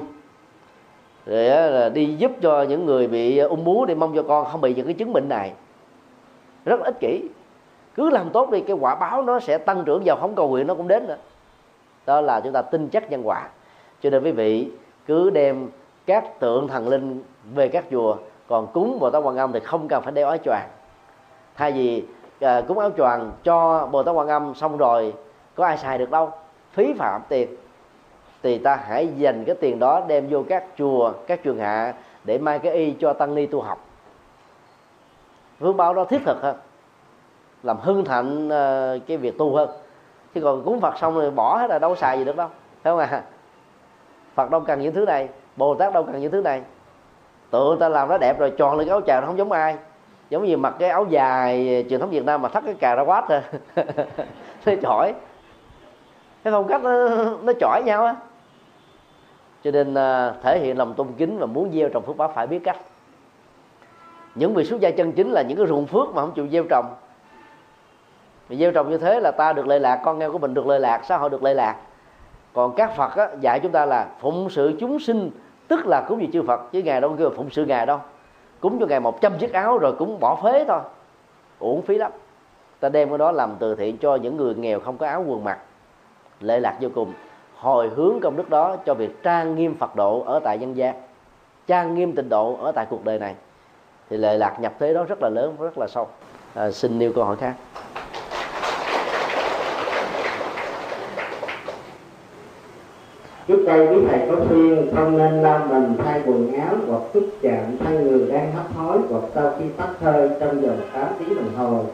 rồi à, là đi giúp cho những người bị à, ung bú để mong cho con không bị những cái chứng bệnh này. Rất ích kỷ. Cứ làm tốt đi, cái quả báo nó sẽ tăng trưởng vào không cầu nguyện nó cũng đến nữa đó là chúng ta tin chắc nhân quả. Cho nên quý vị cứ đem các tượng thần linh về các chùa còn cúng bồ tát quan âm thì không cần phải đeo áo choàng. Thay vì à, cúng áo choàng cho bồ tát quan âm xong rồi có ai xài được đâu? Phí phạm tiền. Thì ta hãy dành cái tiền đó đem vô các chùa các trường hạ để mai cái y cho tăng ni tu học. Phước báo đó thiết thực hơn làm hưng thạnh à, cái việc tu hơn chứ còn cúng phật xong rồi bỏ hết là đâu xài gì được đâu phải không à phật đâu cần những thứ này bồ tát đâu cần những thứ này. Tượng ta làm nó đẹp rồi tròn lên cái áo chàng nó không giống ai. Giống như mặc cái áo dài truyền thống việt nam mà thắt cái cà ra quát rồi nó chỏi. Cái phong cách nó, nó chỏi nhau á. Cho nên à, thể hiện lòng tôn kính và muốn gieo trồng phước báo phải biết cách. Những vị xuất gia chân chính là những cái ruộng phước mà không chịu gieo trồng vì gieo trồng như thế là ta được lệ lạc con em của mình được lệ lạc xã hội được lệ lạc. Còn các phật á, dạy chúng ta là phụng sự chúng sinh tức là cúng gì chư phật chứ ngài đâu kêu phụng sự ngài đâu. Cúng cho ngài 100 chiếc áo rồi cũng bỏ phế thôi. Uổng phí lắm. Ta đem cái đó làm từ thiện cho những người nghèo không có áo quần mặc lệ lạc vô cùng. Hồi hướng công đức đó cho việc trang nghiêm phật độ ở tại nhân gian trang nghiêm tịnh độ ở tại cuộc đời này. Thì lệ lạc nhập thế đó rất là lớn rất là sâu. À, xin nêu câu hỏi khác. Trước đây quý thầy có khuyên không nên lau mình thay quần áo hoặc xúc chạm thay người đang hấp hối hoặc sau khi tắt hơi trong vòng 8 tiếng đồng hồ.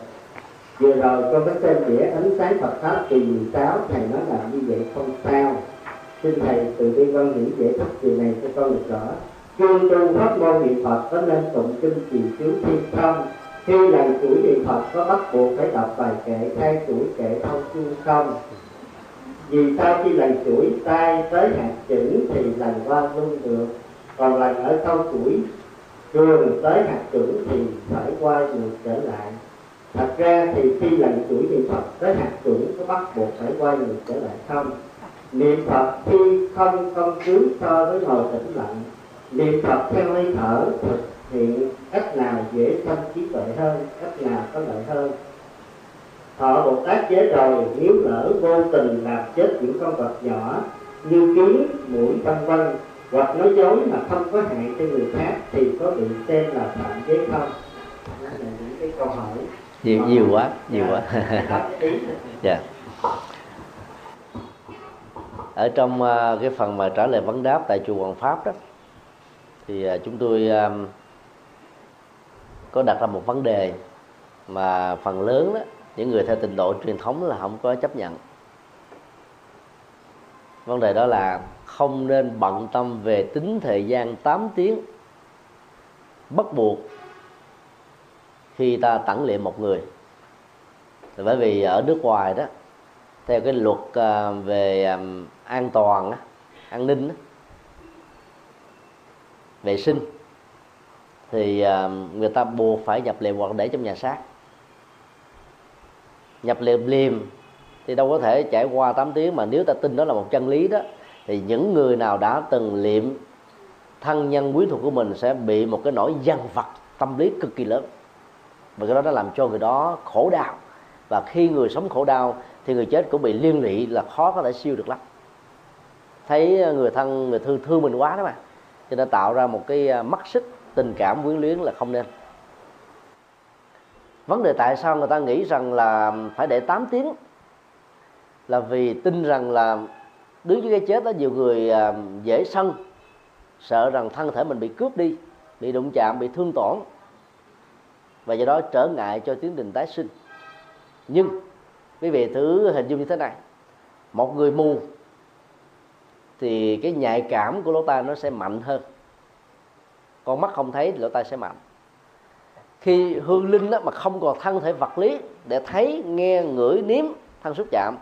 Vừa rồi con có xem đĩa ánh sáng Phật pháp kỳ 16 thầy nói là như vậy không sao. Xin thầy từ bi quan nghĩ giải thích điều này cho con được rõ. Chuyên tu pháp môn niệm Phật có nên tụng kinh trì chú thiên không khi làm chuỗi niệm Phật có bắt buộc phải đọc bài kệ, thay chuỗi kệ thông chương không? Vì sau khi lành chuỗi tay tới hạt chữ thì lành qua luôn được. Còn lành ở sau chuỗi trường tới hạt chữ thì phải qua ngược trở lại. Thật ra thì khi lành chuỗi niệm phật tới hạt chữ có bắt buộc phải quay ngược trở lại không? Niệm phật khi không không cứ so với ngồi tĩnh lặng. Niệm phật theo hơi thở thực hiện, cách nào dễ sanh trí tuệ hơn, cách nào có lợi hơn? Thọ bồ tát chế rồi nếu lỡ vô tình làm chết những con vật nhỏ như kiến mũi vân vân hoặc nói dối mà không có hại cho người khác thì có bị xem là phạm giới không đó là những cái câu hỏi. Nhiều nhiều quá nhiều quá. Dạ. Ở trong uh, cái phần mà trả lời vấn đáp tại chùa Hoàng Pháp đó thì uh, chúng tôi um, có đặt ra một vấn đề mà phần lớn đó những người theo tình độ truyền thống là không có chấp nhận. Vấn đề đó là không nên bận tâm về tính thời gian 8 tiếng. Bắt buộc khi ta tẩn liệm một người. Bởi vì ở nước ngoài đó, theo cái luật à, về à, an toàn an ninh vệ sinh, thì à, người ta buộc phải nhập liệm hoặc để trong nhà xác nhập liệm liềm, thì đâu có thể trải qua 8 tiếng mà nếu ta tin đó là một chân lý đó, thì những người nào đã từng liệm thân nhân quý thuộc của mình sẽ bị một cái nỗi dân vật tâm lý cực kỳ lớn. Và cái đó nó làm cho người đó khổ đau. Và khi người sống khổ đau, thì người chết cũng bị liên lụy là khó có thể siêu được lắm. Thấy người thân, người thương thương mình quá đó mà, cho nên tạo ra một cái à, mắt xích tình cảm quyến luyến là không nên vấn đề tại sao người ta nghĩ rằng là phải để 8 tiếng? Là vì tin rằng là đứng dưới cái chết đó, nhiều người à, dễ sân, sợ rằng thân thể mình bị cướp đi, bị đụng chạm, bị thương tổn. Và do đó trở ngại cho tiến trình tái sinh. Nhưng, quý vị thử hình dung như thế này. Một người mù thì cái nhạy cảm của lỗ tai nó sẽ mạnh hơn. Con mắt không thấy thì lỗ tai sẽ mạnh khi hương linh đó mà không còn thân thể vật lý để thấy, nghe, ngửi, nếm, thân xúc chạm,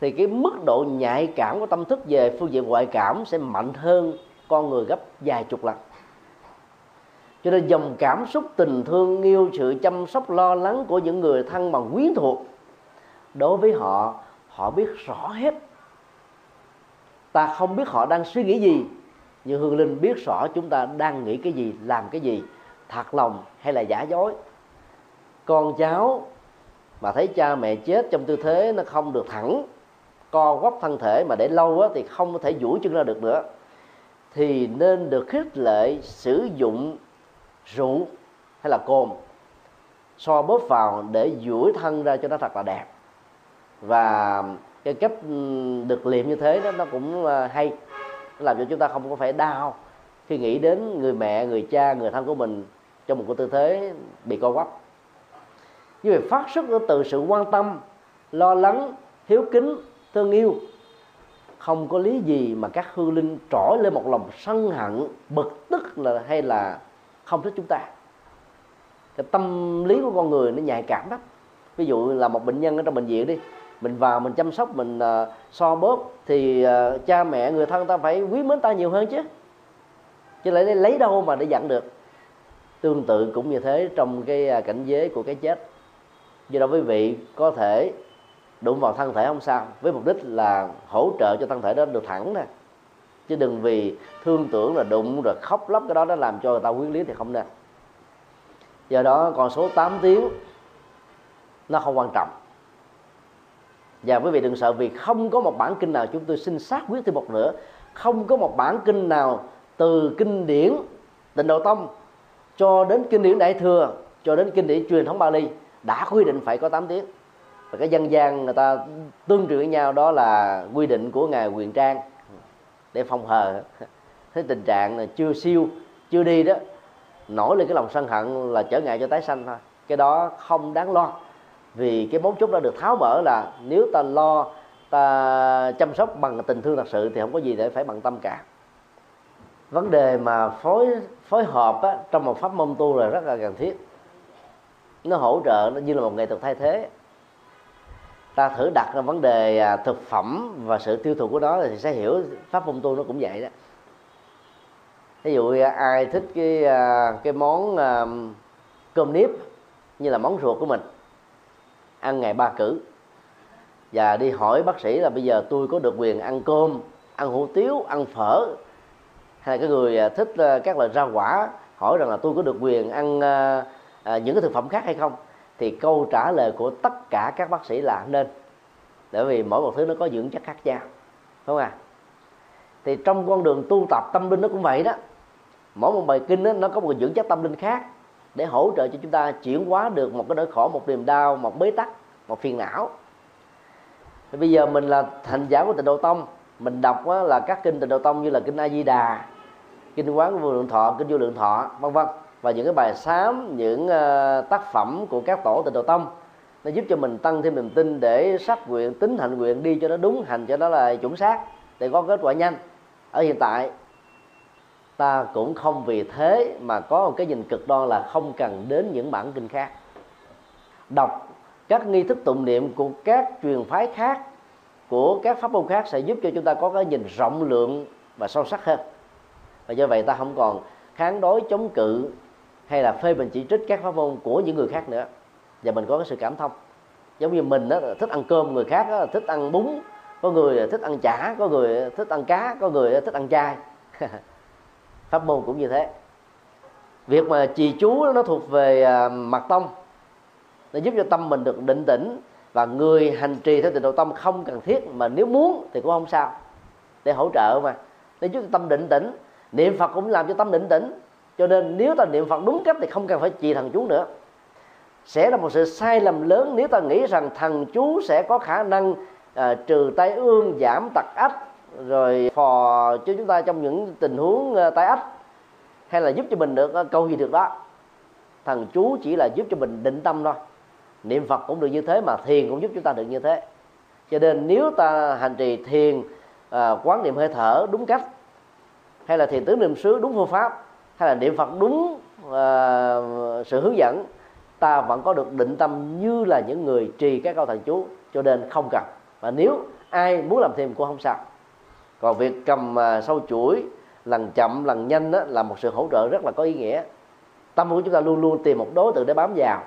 thì cái mức độ nhạy cảm của tâm thức về phương diện ngoại cảm sẽ mạnh hơn con người gấp vài chục lần. Cho nên dòng cảm xúc, tình thương, yêu sự, chăm sóc, lo lắng của những người thân bằng quyến thuộc, đối với họ họ biết rõ hết. Ta không biết họ đang suy nghĩ gì, nhưng hương linh biết rõ chúng ta đang nghĩ cái gì, làm cái gì thật lòng hay là giả dối? Con cháu mà thấy cha mẹ chết trong tư thế nó không được thẳng co quắp thân thể mà để lâu á, thì không thể duỗi chân ra được nữa thì nên được khích lệ sử dụng rượu hay là cồn. So bóp vào để duỗi thân ra cho nó thật là đẹp. Và cái cách được liệm như thế đó nó cũng ờ, hay. Nó làm cho chúng ta không có phải đau khi nghĩ đến người mẹ người cha người thân của mình trong một cái tư thế bị co quắp. Như vậy phát xuất từ sự quan tâm lo lắng hiếu kính thương yêu. Không có lý gì mà các hư linh trỗi lên một lòng sân hận bực tức là hay là không thích chúng ta. Cái tâm lý của con người nó nhạy cảm lắm. Ví dụ là một bệnh nhân ở trong bệnh viện đi mình vào mình chăm sóc mình uh, so bóp thì uh, cha mẹ người thân ta phải quý mến ta nhiều hơn chứ. Chứ lại lấy đâu mà để dặn được? Tương tự cũng như thế trong cái à, cảnh giới của cái chết. Do đó quý vị có thể đụng vào thân thể không sao, với mục đích là hỗ trợ cho thân thể đó được thẳng nè. Chứ đừng vì thương tưởng là đụng rồi khóc lóc cái đó nó làm cho người ta quyến lý thì không nên do đó con số 8 tiếng nó không quan trọng. Và quý vị đừng sợ vì không có một bản kinh nào chúng tôi xin xác quyết thêm một nữa không có một bản kinh nào từ kinh điển, tịnh độ tông cho đến kinh điển đại thừa, cho đến kinh điển truyền thống Bali, đã quy định phải có 8 tiếng. Và cái dân gian người ta tương truyền với nhau đó là quy định của ngài quyền trang để phòng hờ. Thế tình trạng là chưa siêu, chưa đi đó, nổi lên cái lòng sân hận là trở ngại cho tái sanh thôi. Cái đó không đáng lo, vì cái mấu chốt đã được tháo mở là nếu ta lo, ta chăm sóc bằng tình thương thật sự thì không có gì để phải bằng tâm cả vấn đề mà phối phối hợp á, trong một pháp môn tu là rất là cần thiết. Nó hỗ trợ nó như là một nghệ thuật thay thế. Ta thử đặt ra vấn đề à, thực phẩm và sự tiêu thụ của nó thì sẽ hiểu pháp môn tu nó cũng vậy đó. Ví dụ ai thích cái à, cái món à, cơm nếp như là món ruột của mình ăn ngày ba cử. Và đi hỏi bác sĩ là bây giờ tôi có được quyền ăn cơm ăn hủ tiếu ăn phở hay là cái người à, thích à, các loại rau quả hỏi rằng là tôi có được quyền ăn à, những cái thực phẩm khác hay không? Thì câu trả lời của tất cả các bác sĩ là nên. Bởi vì mỗi một thứ nó có dưỡng chất khác nhau đúng không à thì trong con đường tu tập tâm linh nó cũng vậy đó. Mỗi một bài kinh đó, nó có một dưỡng chất tâm linh khác để hỗ trợ cho chúng ta chuyển hóa được một cái nỗi khổ một niềm đau một bế tắc một phiền não. Thì bây giờ mình là thành giả của tịnh độ tông mình đọc là các kinh tịnh độ tông như là kinh a di đà kinh quán của vô lượng thọ, kinh vô lượng thọ, vân vân. Và những cái bài sám, những ờ, tác phẩm của các tổ tịnh độ tông, nó giúp cho mình tăng thêm niềm tin để sắp nguyện, tính hành nguyện đi cho nó đúng, hành cho nó là chuẩn xác, để có kết quả nhanh. Ở hiện tại, ta cũng không vì thế mà có một cái nhìn cực đoan là không cần đến những bản kinh khác. Đọc các nghi thức tụng niệm của các truyền phái khác, của các pháp môn khác sẽ giúp cho chúng ta có cái nhìn rộng lượng và sâu sắc hơn và do vậy ta không còn kháng đối chống cự hay là phê bình chỉ trích các pháp môn của những người khác nữa. Và mình có cái sự cảm thông. Giống như mình đó thích ăn cơm người khác đó, thích ăn bún có người thích ăn chả có người thích ăn cá có người thích ăn chay pháp môn cũng như thế. Việc mà trì chú nó thuộc về à, mặt tông. Nó giúp cho tâm mình được định tĩnh và người hành trì theo tịnh độ tâm không cần thiết mà nếu muốn thì cũng không sao để hỗ trợ mà. Để giúp tâm định tĩnh niệm phật cũng làm cho tâm định tĩnh. Cho nên nếu ta niệm phật đúng cách thì không cần phải trì thần chú nữa. Sẽ là một sự sai lầm lớn nếu ta nghĩ rằng thần chú sẽ có khả năng uh, trừ tai ương giảm tật ách rồi phò cho chúng ta trong những tình huống uh, tai ách hay là giúp cho mình được uh, câu gì được đó. Thần chú chỉ là giúp cho mình định tâm thôi. Niệm phật cũng được như thế mà thiền cũng giúp chúng ta được như thế. Cho nên nếu ta hành trì thiền à, quán niệm hơi thở đúng cách hay là thiền tứ niệm xứ đúng phương pháp hay là niệm phật đúng uh, sự hướng dẫn ta vẫn có được định tâm như là những người trì các câu thần chú cho nên không cần. Và nếu ai muốn làm thêm cũng không sao. Còn việc cầm uh, sâu chuỗi lần chậm lần nhanh đó, là một sự hỗ trợ rất là có ý nghĩa. Tâm của chúng ta luôn luôn tìm một đối tượng để bám vào.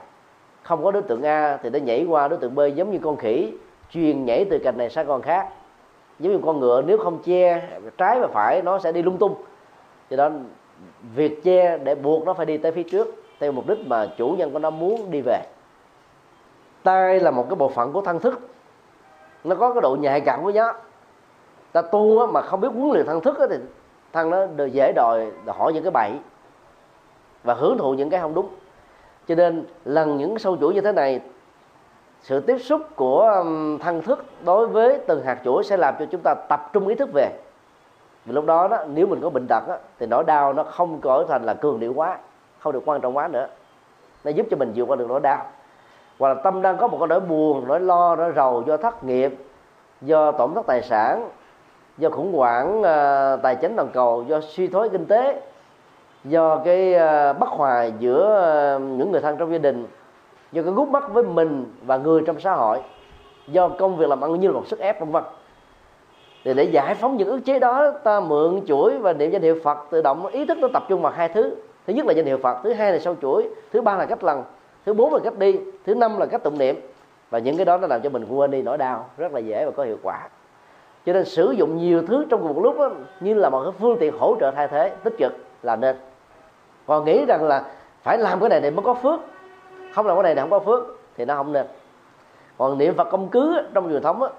Không có đối tượng a thì nó nhảy qua đối tượng b giống như con khỉ chuyên nhảy từ cành này sang con khác giống như con ngựa, nếu không che trái và phải, nó sẽ đi lung tung. Cho đó, việc che để buộc nó phải đi tới phía trước, theo mục đích mà chủ nhân của nó muốn đi về. Tay là một cái bộ phận của thân thức. Nó có cái độ nhạy cảm của nó. Ta tu mà không biết huấn luyện thân thức thì thân nó dễ đòi hỏi những cái bậy và hưởng thụ những cái không đúng. Cho nên lần những sâu chuỗi như thế này sự tiếp xúc của thân thức đối với từng hạt chuỗi sẽ làm cho chúng ta tập trung ý thức về. Vì lúc đó, đó nếu mình có bệnh tật đó, thì nỗi đau nó không trở thành là cường điệu quá không được quan trọng quá nữa. Nó giúp cho mình vượt qua được nỗi đau. Hoặc là tâm đang có một cái nỗi buồn nỗi lo nỗi rầu do thất nghiệp do tổn thất tài sản do khủng hoảng uh, tài chính toàn cầu do suy thoái kinh tế do cái uh, bất hòa giữa uh, những người thân trong gia đình do cái gút mắt với mình và người trong xã hội do công việc làm ăn như là một sức ép vân vân. Thì để giải phóng những ức chế đó ta mượn chuỗi và niệm danh hiệu Phật tự động ý thức nó tập trung vào hai thứ. Thứ nhất là danh hiệu Phật thứ hai là sau chuỗi thứ ba là cách lần thứ bốn là cách đi thứ năm là cách tụng niệm. Và những cái đó nó làm cho mình quên đi nỗi đau rất là dễ và có hiệu quả. Cho nên sử dụng nhiều thứ trong cùng một lúc đó, như là một cái phương tiện hỗ trợ thay thế tích cực là nên. Còn nghĩ rằng là phải làm cái này để mới có phước không làm cái này thì không có phước thì nó không nên. Còn niệm phật công cứ trong truyền thống đó,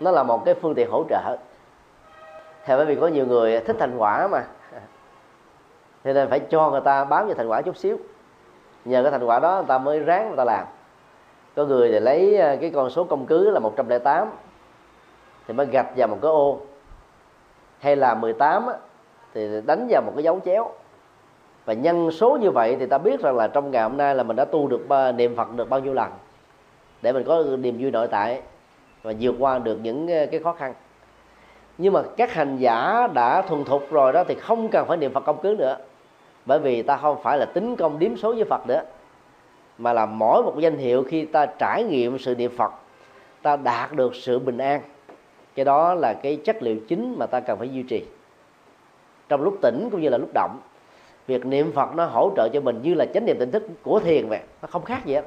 nó là một cái phương tiện hỗ trợ. Thì bởi vì có nhiều người thích thành quả mà. Cho nên phải cho người ta bám vào thành quả chút xíu. Nhờ cái thành quả đó người ta mới ráng người ta làm. Có người thì lấy à, cái con số công cứ là 108 thì mới gạch vào một cái ô. Hay là 18 á, thì đánh vào một cái dấu chéo và nhân số như vậy thì ta biết rằng là trong ngày hôm nay là mình đã tu được niệm Phật được bao nhiêu lần để mình có niềm vui nội tại và vượt qua được những ờ, cái khó khăn. Nhưng mà các hành giả đã thuần thục rồi đó thì không cần phải niệm Phật công cứ nữa, bởi vì ta không phải là tính công điếm số với Phật nữa, mà là mỗi một danh hiệu khi ta trải nghiệm sự niệm Phật, ta đạt được sự bình an. Cái đó là cái chất liệu chính mà ta cần phải duy trì trong lúc tỉnh cũng như là lúc động việc niệm phật nó hỗ trợ cho mình như là chánh niệm tỉnh thức của thiền vậy. Nó không khác gì hết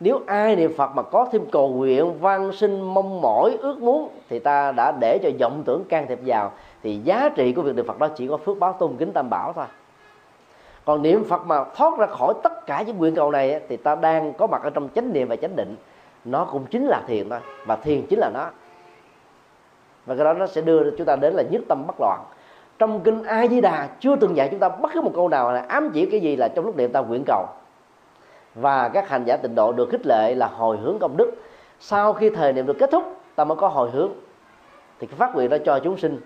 nếu ai niệm phật mà có thêm cầu nguyện văn sinh mong mỏi, ước muốn thì ta đã để cho vọng tưởng can thiệp vào. Thì giá trị của việc niệm phật đó chỉ có phước báo tôn kính tam bảo thôi. Còn niệm phật mà thoát ra khỏi tất cả những nguyện cầu này thì ta đang có mặt ở trong chánh niệm và chánh định. Nó cũng chính là thiền thôi, và thiền chính là nó. Và cái đó nó sẽ đưa chúng ta đến là nhất tâm bất loạn trong kinh a di đà chưa từng dạy chúng ta bất cứ một câu nào là ám chỉ cái gì là trong lúc niệm ta nguyện cầu. Và các hành giả tịnh độ được khích lệ là hồi hướng công đức. Sau khi thời niệm được kết thúc, ta mới có hồi hướng. Thì cái phát nguyện đó cho chúng sinh,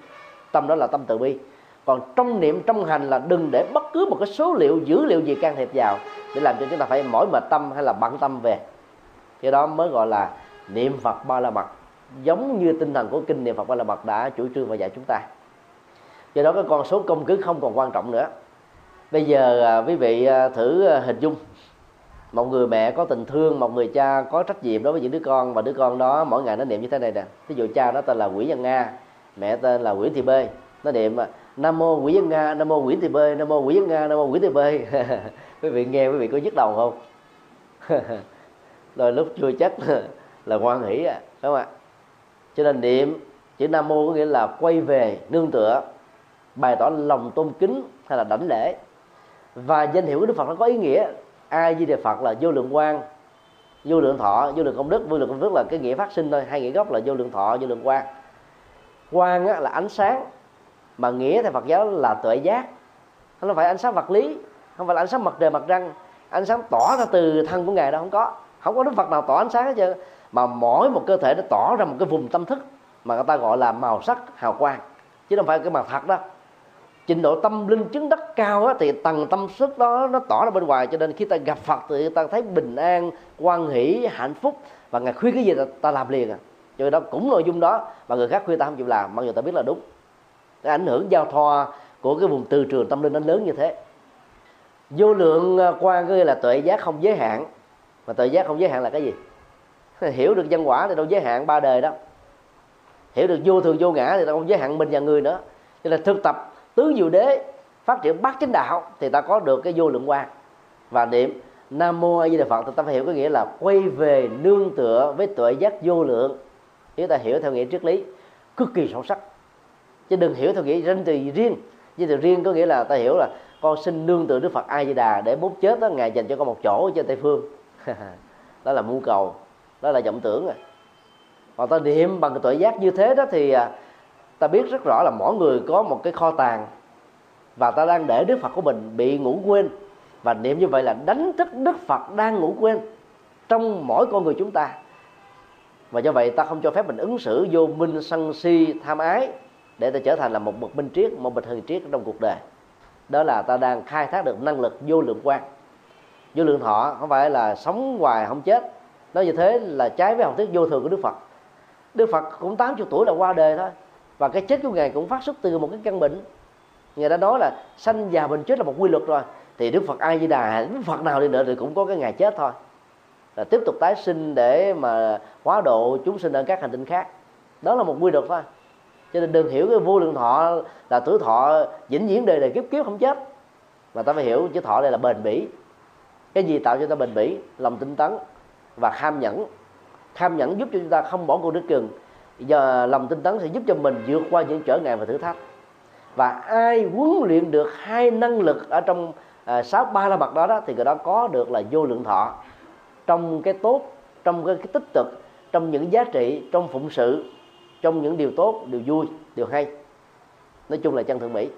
tâm đó là tâm từ bi. Còn trong niệm, trong hành là đừng để bất cứ một cái số liệu, dữ liệu gì can thiệp vào để làm cho chúng ta phải mỏi mệt tâm hay là bận tâm về. Cái đó mới gọi là niệm phật ba la mật. Giống như tinh thần của kinh niệm phật ba la mật đã chủ trương và dạy chúng ta do đó cái con số công cứ không còn quan trọng nữa. Bây giờ à, quý vị à, thử à, hình dung. Một người mẹ có tình thương, một người cha có trách nhiệm đối với những đứa con và đứa con đó mỗi ngày nó niệm như thế này nè. Ví dụ cha nó tên là nguyễn văn nga, mẹ tên là nguyễn thị bê nó niệm nam mô nguyễn văn nga, nam mô nguyễn thị bê nam mô nguyễn văn nga, nam mô nguyễn thị bê quý vị nghe, quý vị có nhức đầu không? Đôi lúc chưa chắc là hoan hỷ à đúng không ạ? Cho nên niệm chữ nam mô có nghĩa là quay về nương tựa bày tỏ lòng tôn kính hay là đảnh lễ. Và danh hiệu của đức phật nó có ý nghĩa. A di đà phật là vô lượng quan vô lượng thọ vô lượng công đức. Vô lượng công đức là cái nghĩa phát sinh thôi. Hai nghĩa gốc là vô lượng thọ vô lượng quan quan á, là ánh sáng mà nghĩa theo phật giáo là tuệ giác. Không phải ánh sáng vật lý không phải là ánh sáng mặt trời mặt trăng. Ánh sáng tỏ ra từ thân của ngài đâu không có. Không có đức phật nào tỏ ánh sáng hết trơn. Mà mỗi một cơ thể nó tỏ ra một cái vùng tâm thức mà người ta gọi là màu sắc hào quang. Chứ không phải cái mặt thật đó trình độ tâm linh chứng đắc cao á, thì tầng tâm sức đó nó tỏ ra bên ngoài cho nên khi ta gặp phật thì ta thấy bình an quan hỷ hạnh phúc. Và ngài khuyên cái gì ta, ta làm liền à. Cho nên đó cũng nội dung đó mà người khác khuyên ta không chịu làm mặc dù ta biết là đúng. Cái ảnh hưởng giao thoa của cái vùng từ trường tâm linh nó lớn như thế. Vô lượng à, quan có nghĩa là tuệ giác không giới hạn. Mà tuệ giác không giới hạn là cái gì? Hiểu được nhân quả thì đâu giới hạn ba đời đó. Hiểu được vô thường vô ngã thì đâu không giới hạn mình và người nữa. Cho nên thực tập tứ diệu đế phát triển bát chánh đạo thì ta có được cái vô lượng quan và niệm nam mô a di đà phật, thì ta phải hiểu cái nghĩa là quay về nương tựa với tuệ giác vô lượng. Nếu ta hiểu theo nghĩa triết lý, cực kỳ sâu sắc. Chứ đừng hiểu theo nghĩa danh từ riêng. Danh từ riêng có nghĩa là ta hiểu là con xin nương tựa đức phật a di đà để bút chết đó, ngài dành cho con một chỗ trên tây phương. Đó là mưu cầu, đó là vọng tưởng rồi còn ta niệm bằng cái tuệ giác như thế đó thì à, ta biết rất rõ là mỗi người có một cái kho tàng và ta đang để đức phật của mình bị ngủ quên. Và niệm như vậy là đánh thức đức phật đang ngủ quên trong mỗi con người chúng ta. Và do vậy ta không cho phép mình ứng xử vô minh, sân si, tham ái để ta trở thành là một bậc minh triết, một bậc thần triết trong cuộc đời. Đó là ta đang khai thác được năng lực vô lượng quan. Vô lượng thọ không phải là sống hoài không chết. Nói như thế là trái với học thuyết vô thường của đức phật. Đức phật cũng 80 tuổi là qua đời thôi và cái chết của ngài cũng phát xuất từ một cái căn bệnh. Ngài đã nói là sanh già bệnh chết là một quy luật rồi. Thì đức phật a di đà, đức phật nào đi nữa thì cũng có cái ngày chết thôi. Là tiếp tục tái sinh để mà hóa độ chúng sinh ở các hành tinh khác. Đó là một quy luật thôi. Cho nên đừng hiểu cái vô lượng thọ là tuổi thọ vĩnh viễn đời đời kiếp kiếp không chết. Mà ta phải hiểu chữ thọ đây là bền bỉ. Cái gì tạo cho ta bền bỉ? Lòng tinh tấn và kham nhẫn. Kham nhẫn giúp cho chúng ta không bỏ cuộc nước chừng giờ lòng tinh tấn sẽ giúp cho mình vượt qua những trở ngại và thử thách. Và ai huấn luyện được hai năng lực ở trong à, sáu ba la mật đó đó thì người đó có được là vô lượng thọ. Trong cái tốt trong cái, cái tích cực trong những giá trị trong phụng sự trong những điều tốt điều vui điều hay. Nói chung là chân thượng mỹ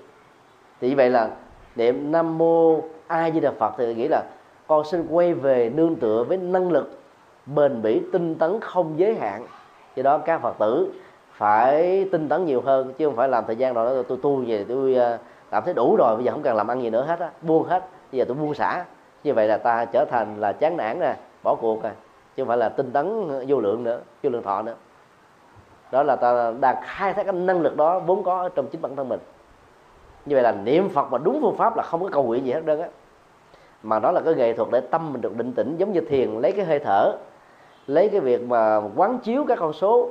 thì như vậy là niệm nam mô a di đà phật thì nghĩ là con xin quay về nương tựa với năng lực bền bỉ tinh tấn không giới hạn do đó các phật tử phải tinh tấn nhiều hơn, chứ không phải làm thời gian rồi đó tôi tu về tôi ờ, cảm thấy đủ rồi, bây giờ không cần làm ăn gì nữa hết á, buông hết, bây giờ tôi buông xả. Như vậy là ta trở thành là chán nản nè, bỏ cuộc rồi chứ không phải là tinh tấn ờ, vô lượng nữa, vô lượng thọ nữa. Đó là ta đang khai thác cái năng lực đó vốn có trong chính bản thân mình. Như vậy là niệm phật mà đúng phương pháp là không có cầu nguyện gì hết đơn á. Mà đó là cái nghệ thuật để tâm mình được định tĩnh, giống như thiền, lấy cái hơi thở lấy cái việc mà quán chiếu các con số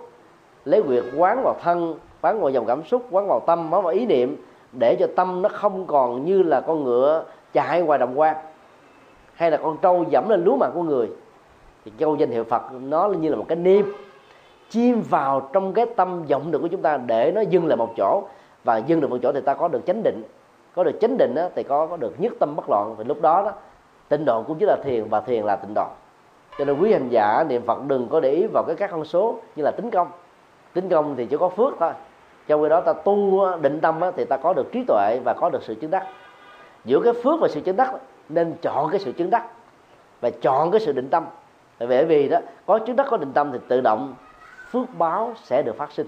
lấy việc quán vào thân quán vào dòng cảm xúc quán vào tâm quán vào ý niệm để cho tâm nó không còn như là con ngựa chạy ngoài đồng quan hay là con trâu dẫm lên lúa màng của người. Thì câu danh hiệu phật nó như là một cái niêm chim vào trong cái tâm vọng được của chúng ta để nó dừng lại một chỗ. Và dừng được một chỗ thì ta có được chánh định. Có được chánh định đó, thì có có được nhất tâm bất loạn. Thì lúc đó đó tịnh độ cũng chính là thiền và thiền là tịnh độ cho nên quý hành giả niệm phật đừng có để ý vào cái các con số như là tính công. Tính công thì chỉ có phước thôi. Trong khi đó ta tu, định tâm thì ta có được trí tuệ và có được sự chứng đắc. Giữa cái phước và sự chứng đắc nên chọn cái sự chứng đắc và chọn cái sự định tâm. Bởi vì đó, có chứng đắc, có định tâm thì tự động phước báo sẽ được phát sinh.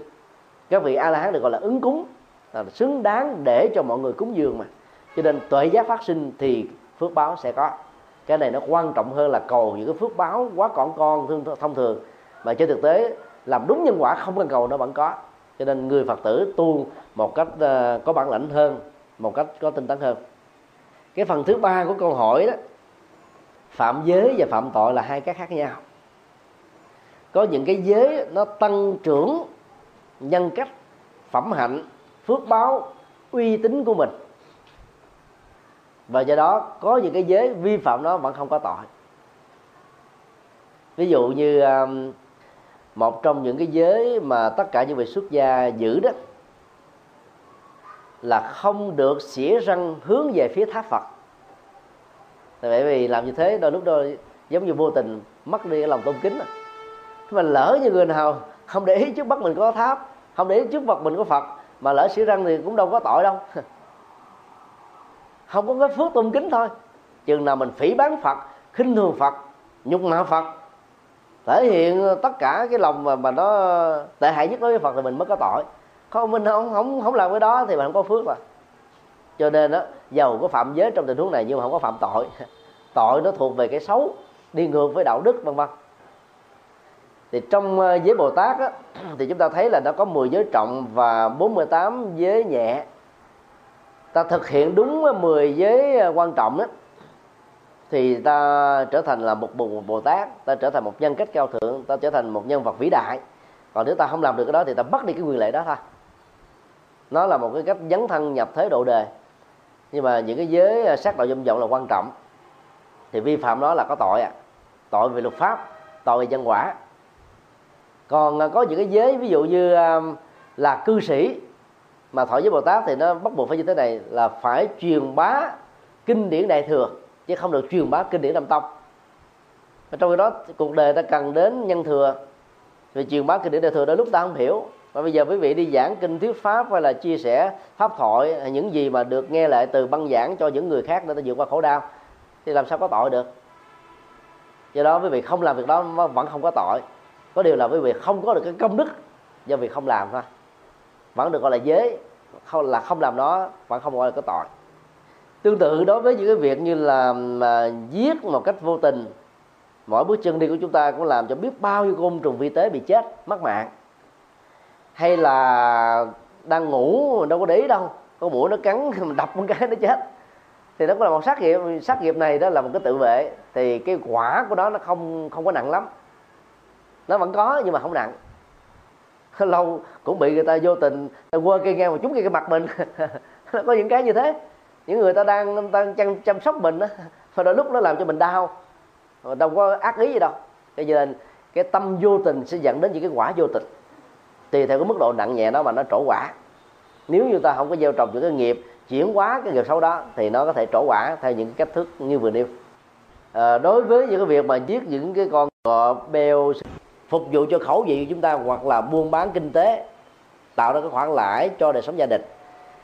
Các vị a la hán được gọi là ứng cúng, là xứng đáng để cho mọi người cúng dường mà. Cho nên tuệ giác phát sinh thì phước báo sẽ có cái này nó quan trọng hơn là cầu những cái phước báo quá còn con thông thường. Mà trên thực tế, làm đúng nhân quả không cần cầu nó vẫn có. Cho nên người phật tử tu một cách ờ, có bản lãnh hơn, một cách có tinh tấn hơn. Cái phần thứ ba của câu hỏi đó, phạm giới và phạm tội là hai cái khác nhau. Có những cái giới nó tăng trưởng nhân cách, phẩm hạnh, phước báo, uy tín của mình và do đó, có những cái giới vi phạm đó vẫn không có tội. Ví dụ như um, một trong những cái giới mà tất cả những vị xuất gia giữ đó, là không được xỉa răng hướng về phía tháp phật. Tại vì làm như thế, đôi lúc đôi giống như vô tình mất đi cái lòng tôn kính mà lỡ như người nào không để ý trước mắt mình có tháp, không để ý trước mặt mình có phật, mà lỡ xỉa răng thì cũng đâu có tội đâu. không có cái phước tôn kính thôi. Chừng nào mình phỉ bán phật khinh thường phật nhục mạ phật thể hiện tất cả cái lòng mà mà nó tệ hại nhất đối với phật thì mình mới có tội. Không mình không không không làm cái đó thì mình không có phước rồi cho nên đó giàu có phạm giới trong tình huống này nhưng mà không có phạm tội. Tội nó thuộc về cái xấu đi ngược với đạo đức vân vân. Thì trong ờ, giới Bồ Tát á, thì chúng ta thấy là nó có 10 giới trọng và 48 giới nhẹ ta thực hiện đúng 10 giới ờ, quan trọng đó thì ta trở thành là một bồ, bồ tát ta trở thành một nhân cách cao thượng ta trở thành một nhân vật vĩ đại. Còn nếu ta không làm được cái đó thì ta mất đi cái quyền lệ đó thôi. Nó là một cái cách dấn thân nhập thế độ đề. Nhưng mà những cái giới ờ, sát đạo dâm vọng là quan trọng. Thì vi phạm đó là có tội à tội về luật pháp tội về nhân quả. Còn ờ, có những cái giới ví dụ như là cư sĩ mà thọ với bồ tát thì nó bắt buộc phải như thế này, là phải truyền bá kinh điển đại thừa, chứ không được truyền bá kinh điển nam tông. Và trong khi đó, cuộc đời ta cần đến nhân thừa về truyền bá kinh điển đại thừa đôi lúc ta không hiểu. Và bây giờ quý vị đi giảng kinh thuyết pháp hay là chia sẻ pháp thoại những gì mà được nghe lại từ băng giảng cho những người khác để ta vượt qua khổ đau, thì làm sao có tội được? Do đó quý vị không làm việc đó vẫn không có tội. Có điều là quý vị không có được cái công đức do việc không làm thôi vẫn được gọi là giới không, là không làm nó, vẫn không gọi là có tội. Tương tự đối với những cái việc như là, mà giết một cách vô tình, mỗi bước chân đi của chúng ta cũng làm cho biết bao nhiêu côn trùng vi tế bị chết, mất mạng. Hay là đang ngủ mình đâu có để ý đâu, có mũi nó cắn, mình đập một cái nó chết. Thì nó cũng là một sát nghiệp sát nghiệp này đó là một cái tự vệ. Thì cái quả của nó nó không không có nặng lắm. Nó vẫn có nhưng mà không nặng. lâu cũng bị người ta vô tình ta quơ cây ngang mà trúng cái mặt mình. Có những cái như thế. Những người ta đang đang chăm, chăm sóc mình á và đôi lúc nó làm cho mình đau. Đâu có ác ý gì đâu. Cho nên cái tâm vô tình sẽ dẫn đến những cái quả vô tình. Tùy theo cái mức độ nặng nhẹ đó mà nó trổ quả. Nếu như ta không có gieo trồng những cái nghiệp chuyển hóa cái nghiệp xấu đó thì nó có thể trổ quả theo những cách thức như vừa nêu. À, đối với những cái việc mà giết những cái con cọp beo phục vụ cho khẩu vị của chúng ta hoặc là buôn bán kinh tế, tạo ra cái khoản lãi cho đời sống gia đình.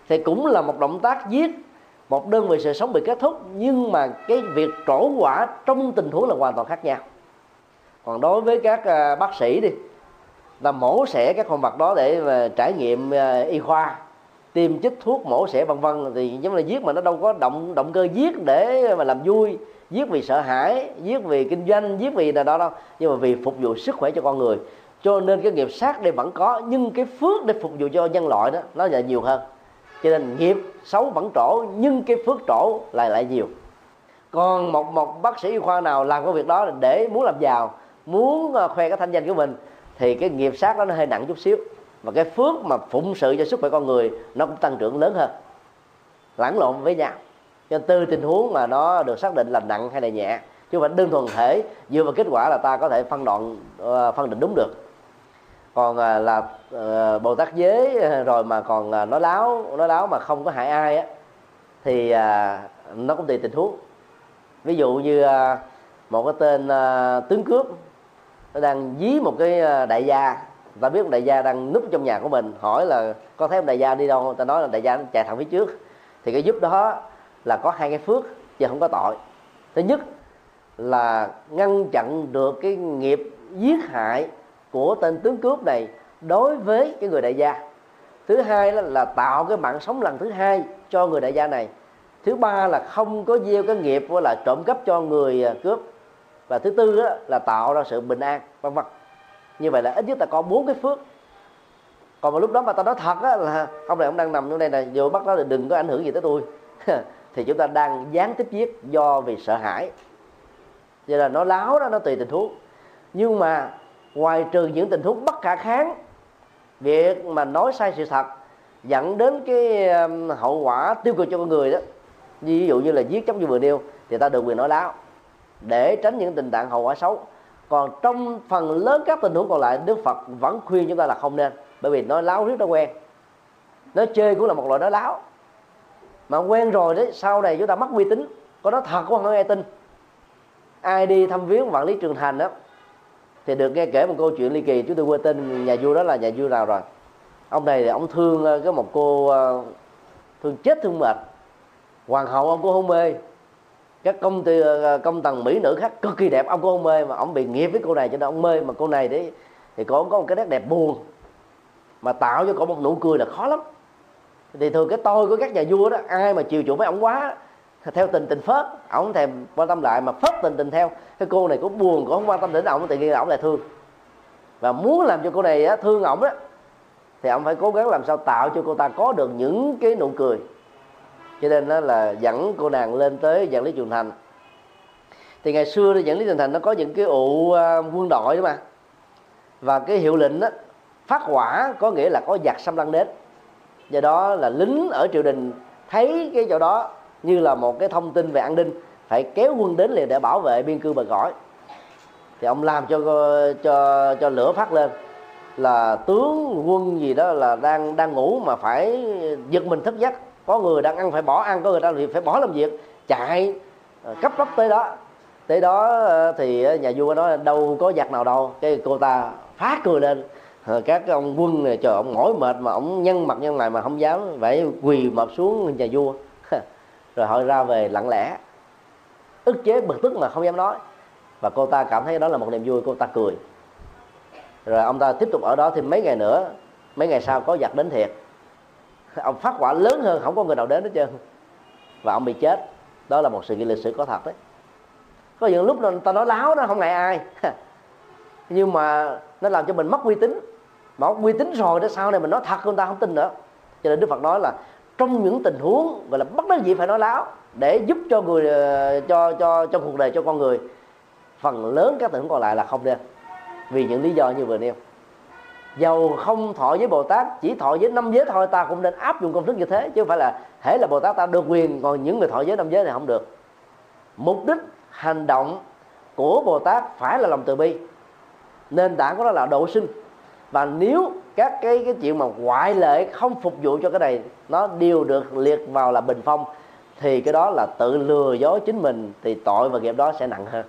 Thì cũng là một động tác giết, một đơn vị sự sống bị kết thúc, nhưng mà cái việc trổ quả trong tình huống là hoàn toàn khác nhau. Còn đối với các à, bác sĩ đi là mổ xẻ các con vật đó để mà trải nghiệm à, y khoa, tiêm chích thuốc mổ xẻ vân vân, thì giống là giết mà nó đâu có động động cơ giết để mà làm vui giết vì sợ hãi, giết vì kinh doanh, giết vì là đó đâu. Nhưng mà vì phục vụ sức khỏe cho con người. Cho nên cái nghiệp sát đây vẫn có, nhưng cái phước để phục vụ cho nhân loại đó, nó là nhiều hơn. Cho nên nghiệp xấu vẫn trổ, nhưng cái phước trổ lại lại nhiều. Còn một một bác sĩ y khoa nào làm cái việc đó để muốn làm giàu, muốn ờ, khoe cái thanh danh của mình, thì cái nghiệp sát đó nó hơi nặng chút xíu. Và cái phước mà phụng sự cho sức khỏe con người, nó cũng tăng trưởng lớn hơn. Lẫn lộn với nhau cho từ tình huống mà nó được xác định là nặng hay là nhẹ, chứ không phải đơn thuần thể, dựa vào kết quả là ta có thể phân đoạn ờ, phân định đúng được. Còn ờ, là ờ, bồ tát giới rồi mà còn nói láo nói láo mà không có hại ai á, thì nó cũng tùy tình huống. Ví dụ như một cái tên tướng cướp, nó đang dí một cái đại gia. Ta biết đại gia đang núp trong nhà của mình, hỏi là có thấy ông đại gia đi đâu ta nói là đại gia nó chạy thẳng phía trước. Thì cái giúp đó là có hai cái phước và không có tội. Thứ nhất là ngăn chặn được cái nghiệp giết hại của tên tướng cướp này đối với cái người đại gia. Thứ hai là, là tạo cái mạng sống lần thứ hai cho người đại gia này. Thứ ba là không có gieo cái nghiệp là trộm cắp cho người à, cướp. Và thứ tư đó là tạo ra sự bình an vân vân. Như vậy là ít nhất ta có bốn cái phước. Còn mà lúc đó mà ta nói thật á là ông này ông đang nằm trong đây này vô bắt nó là đừng có ảnh hưởng gì tới tôi. thì chúng ta đang gián tiếp giết do vì sợ hãi. Vậy là nó láo đó, nó tùy tình huống. Nhưng mà ngoài trừ những tình huống bất khả kháng, việc mà nói sai sự thật dẫn đến cái um, hậu quả tiêu cực cho con người đó, ví dụ như là giết chóc như vừa nêu, thì ta được quyền nói láo. Để tránh những tình trạng hậu quả xấu. Còn trong phần lớn các tình huống còn lại, đức phật vẫn khuyên chúng ta là không nên, bởi vì nói láo rất là quen. Nói chơi cũng là một loại nói láo mà quen rồi đấy, sau này chúng ta mất uy tín. Có nói thật không? Nghe tin. Ai đi thăm viếng quản lý trường thành đó, thì được nghe kể một câu chuyện ly kỳ. Chúng tôi quên tên nhà vua đó là nhà vua nào rồi ông này thì ông thương ờ, cái một cô ờ, thương chết thương mệt. Hoàng hậu ông cũng không mê. Các công ty ờ, công tầng mỹ nữ khác cực kỳ đẹp, ông cũng không mê. Mà ông bị nghiệp với cô này cho nên ông mê. Mà cô này đấy, thì có có một cái nét đẹp buồn. Mà tạo cho cổ một nụ cười là khó lắm thì thường cái tôi của các nhà vua đó ai mà chiều chuộng mấy ông quá theo tình tình phớt ổng thèm quan tâm lại mà phớt tình tình theo. Cái cô này cũng buồn cũng không quan tâm đến ổng tự nhiên ổng lại thương. Và muốn làm cho cô này á, thương ổng đó thì ông phải cố gắng làm sao tạo cho cô ta có được những cái nụ cười. Cho nên đó là dẫn cô nàng lên tới dẫn lý trường thành. Thì ngày xưa thì dẫn lý trường thành nó có những cái ụ à, quân đội đó mà. Và cái hiệu lệnh đó phát hỏa có nghĩa là có giặc xâm lăng đến do đó là lính ở triều đình thấy cái chỗ đó như là một cái thông tin về an ninh, phải kéo quân đến liền để bảo vệ biên cương bờ cõi. Thì ông làm cho cho cho lửa phát lên là tướng quân gì đó là đang đang ngủ mà phải giật mình thức giấc. Có người đang ăn phải bỏ, ăn có người đang phải bỏ làm việc, chạy ờ, cấp tốc tới đó. Tới đó ờ, thì nhà vua nói đâu có giặc nào đâu. Cái cô ta phá cười lên Ờ, các ông quân này chờ ông mỏi mệt mà ông nhân mặt nhân này mà không dám, phải quỳ mập xuống nhà vua. Rồi họ ra về lặng lẽ. Ức chế bực tức mà không dám nói. Và cô ta cảm thấy đó là một niềm vui cô ta cười. Rồi ông ta tiếp tục ở đó thêm mấy ngày nữa. Mấy ngày sau có giặc đến thiệt. Ông phát quả lớn hơn, không có người nào đến hết trơn. Và ông bị chết. Đó là một sự kiện lịch sử có thật đấy. Có những lúc người ta nói láo đó, không ngại ai. Nhưng mà nó làm cho mình mất uy tín mà ông uy tín rồi đó, sau này mình nói thật người ta không tin nữa. Cho nên đức phật nói là trong những tình huống gọi là bất đắc dĩ phải nói láo để giúp cho người ờ, cho cho cho cuộc đời, cho con người, phần lớn các tình huống còn lại là không nên. Vì những lý do như vừa nêu. Dầu không thọ với bồ tát, chỉ thọ với năm giới thôi, ta cũng nên áp dụng công thức như thế, chứ không phải là hễ là bồ tát ta được quyền, còn những người thọ giới năm giới này không được. Mục đích, hành động của bồ tát phải là lòng từ bi. Nền tảng của nó là độ sinh và nếu các cái cái chuyện mà ngoại lệ không phục vụ cho cái này nó đều được liệt vào là bình phong, thì cái đó là tự lừa dối chính mình, thì tội và nghiệp đó sẽ nặng hơn.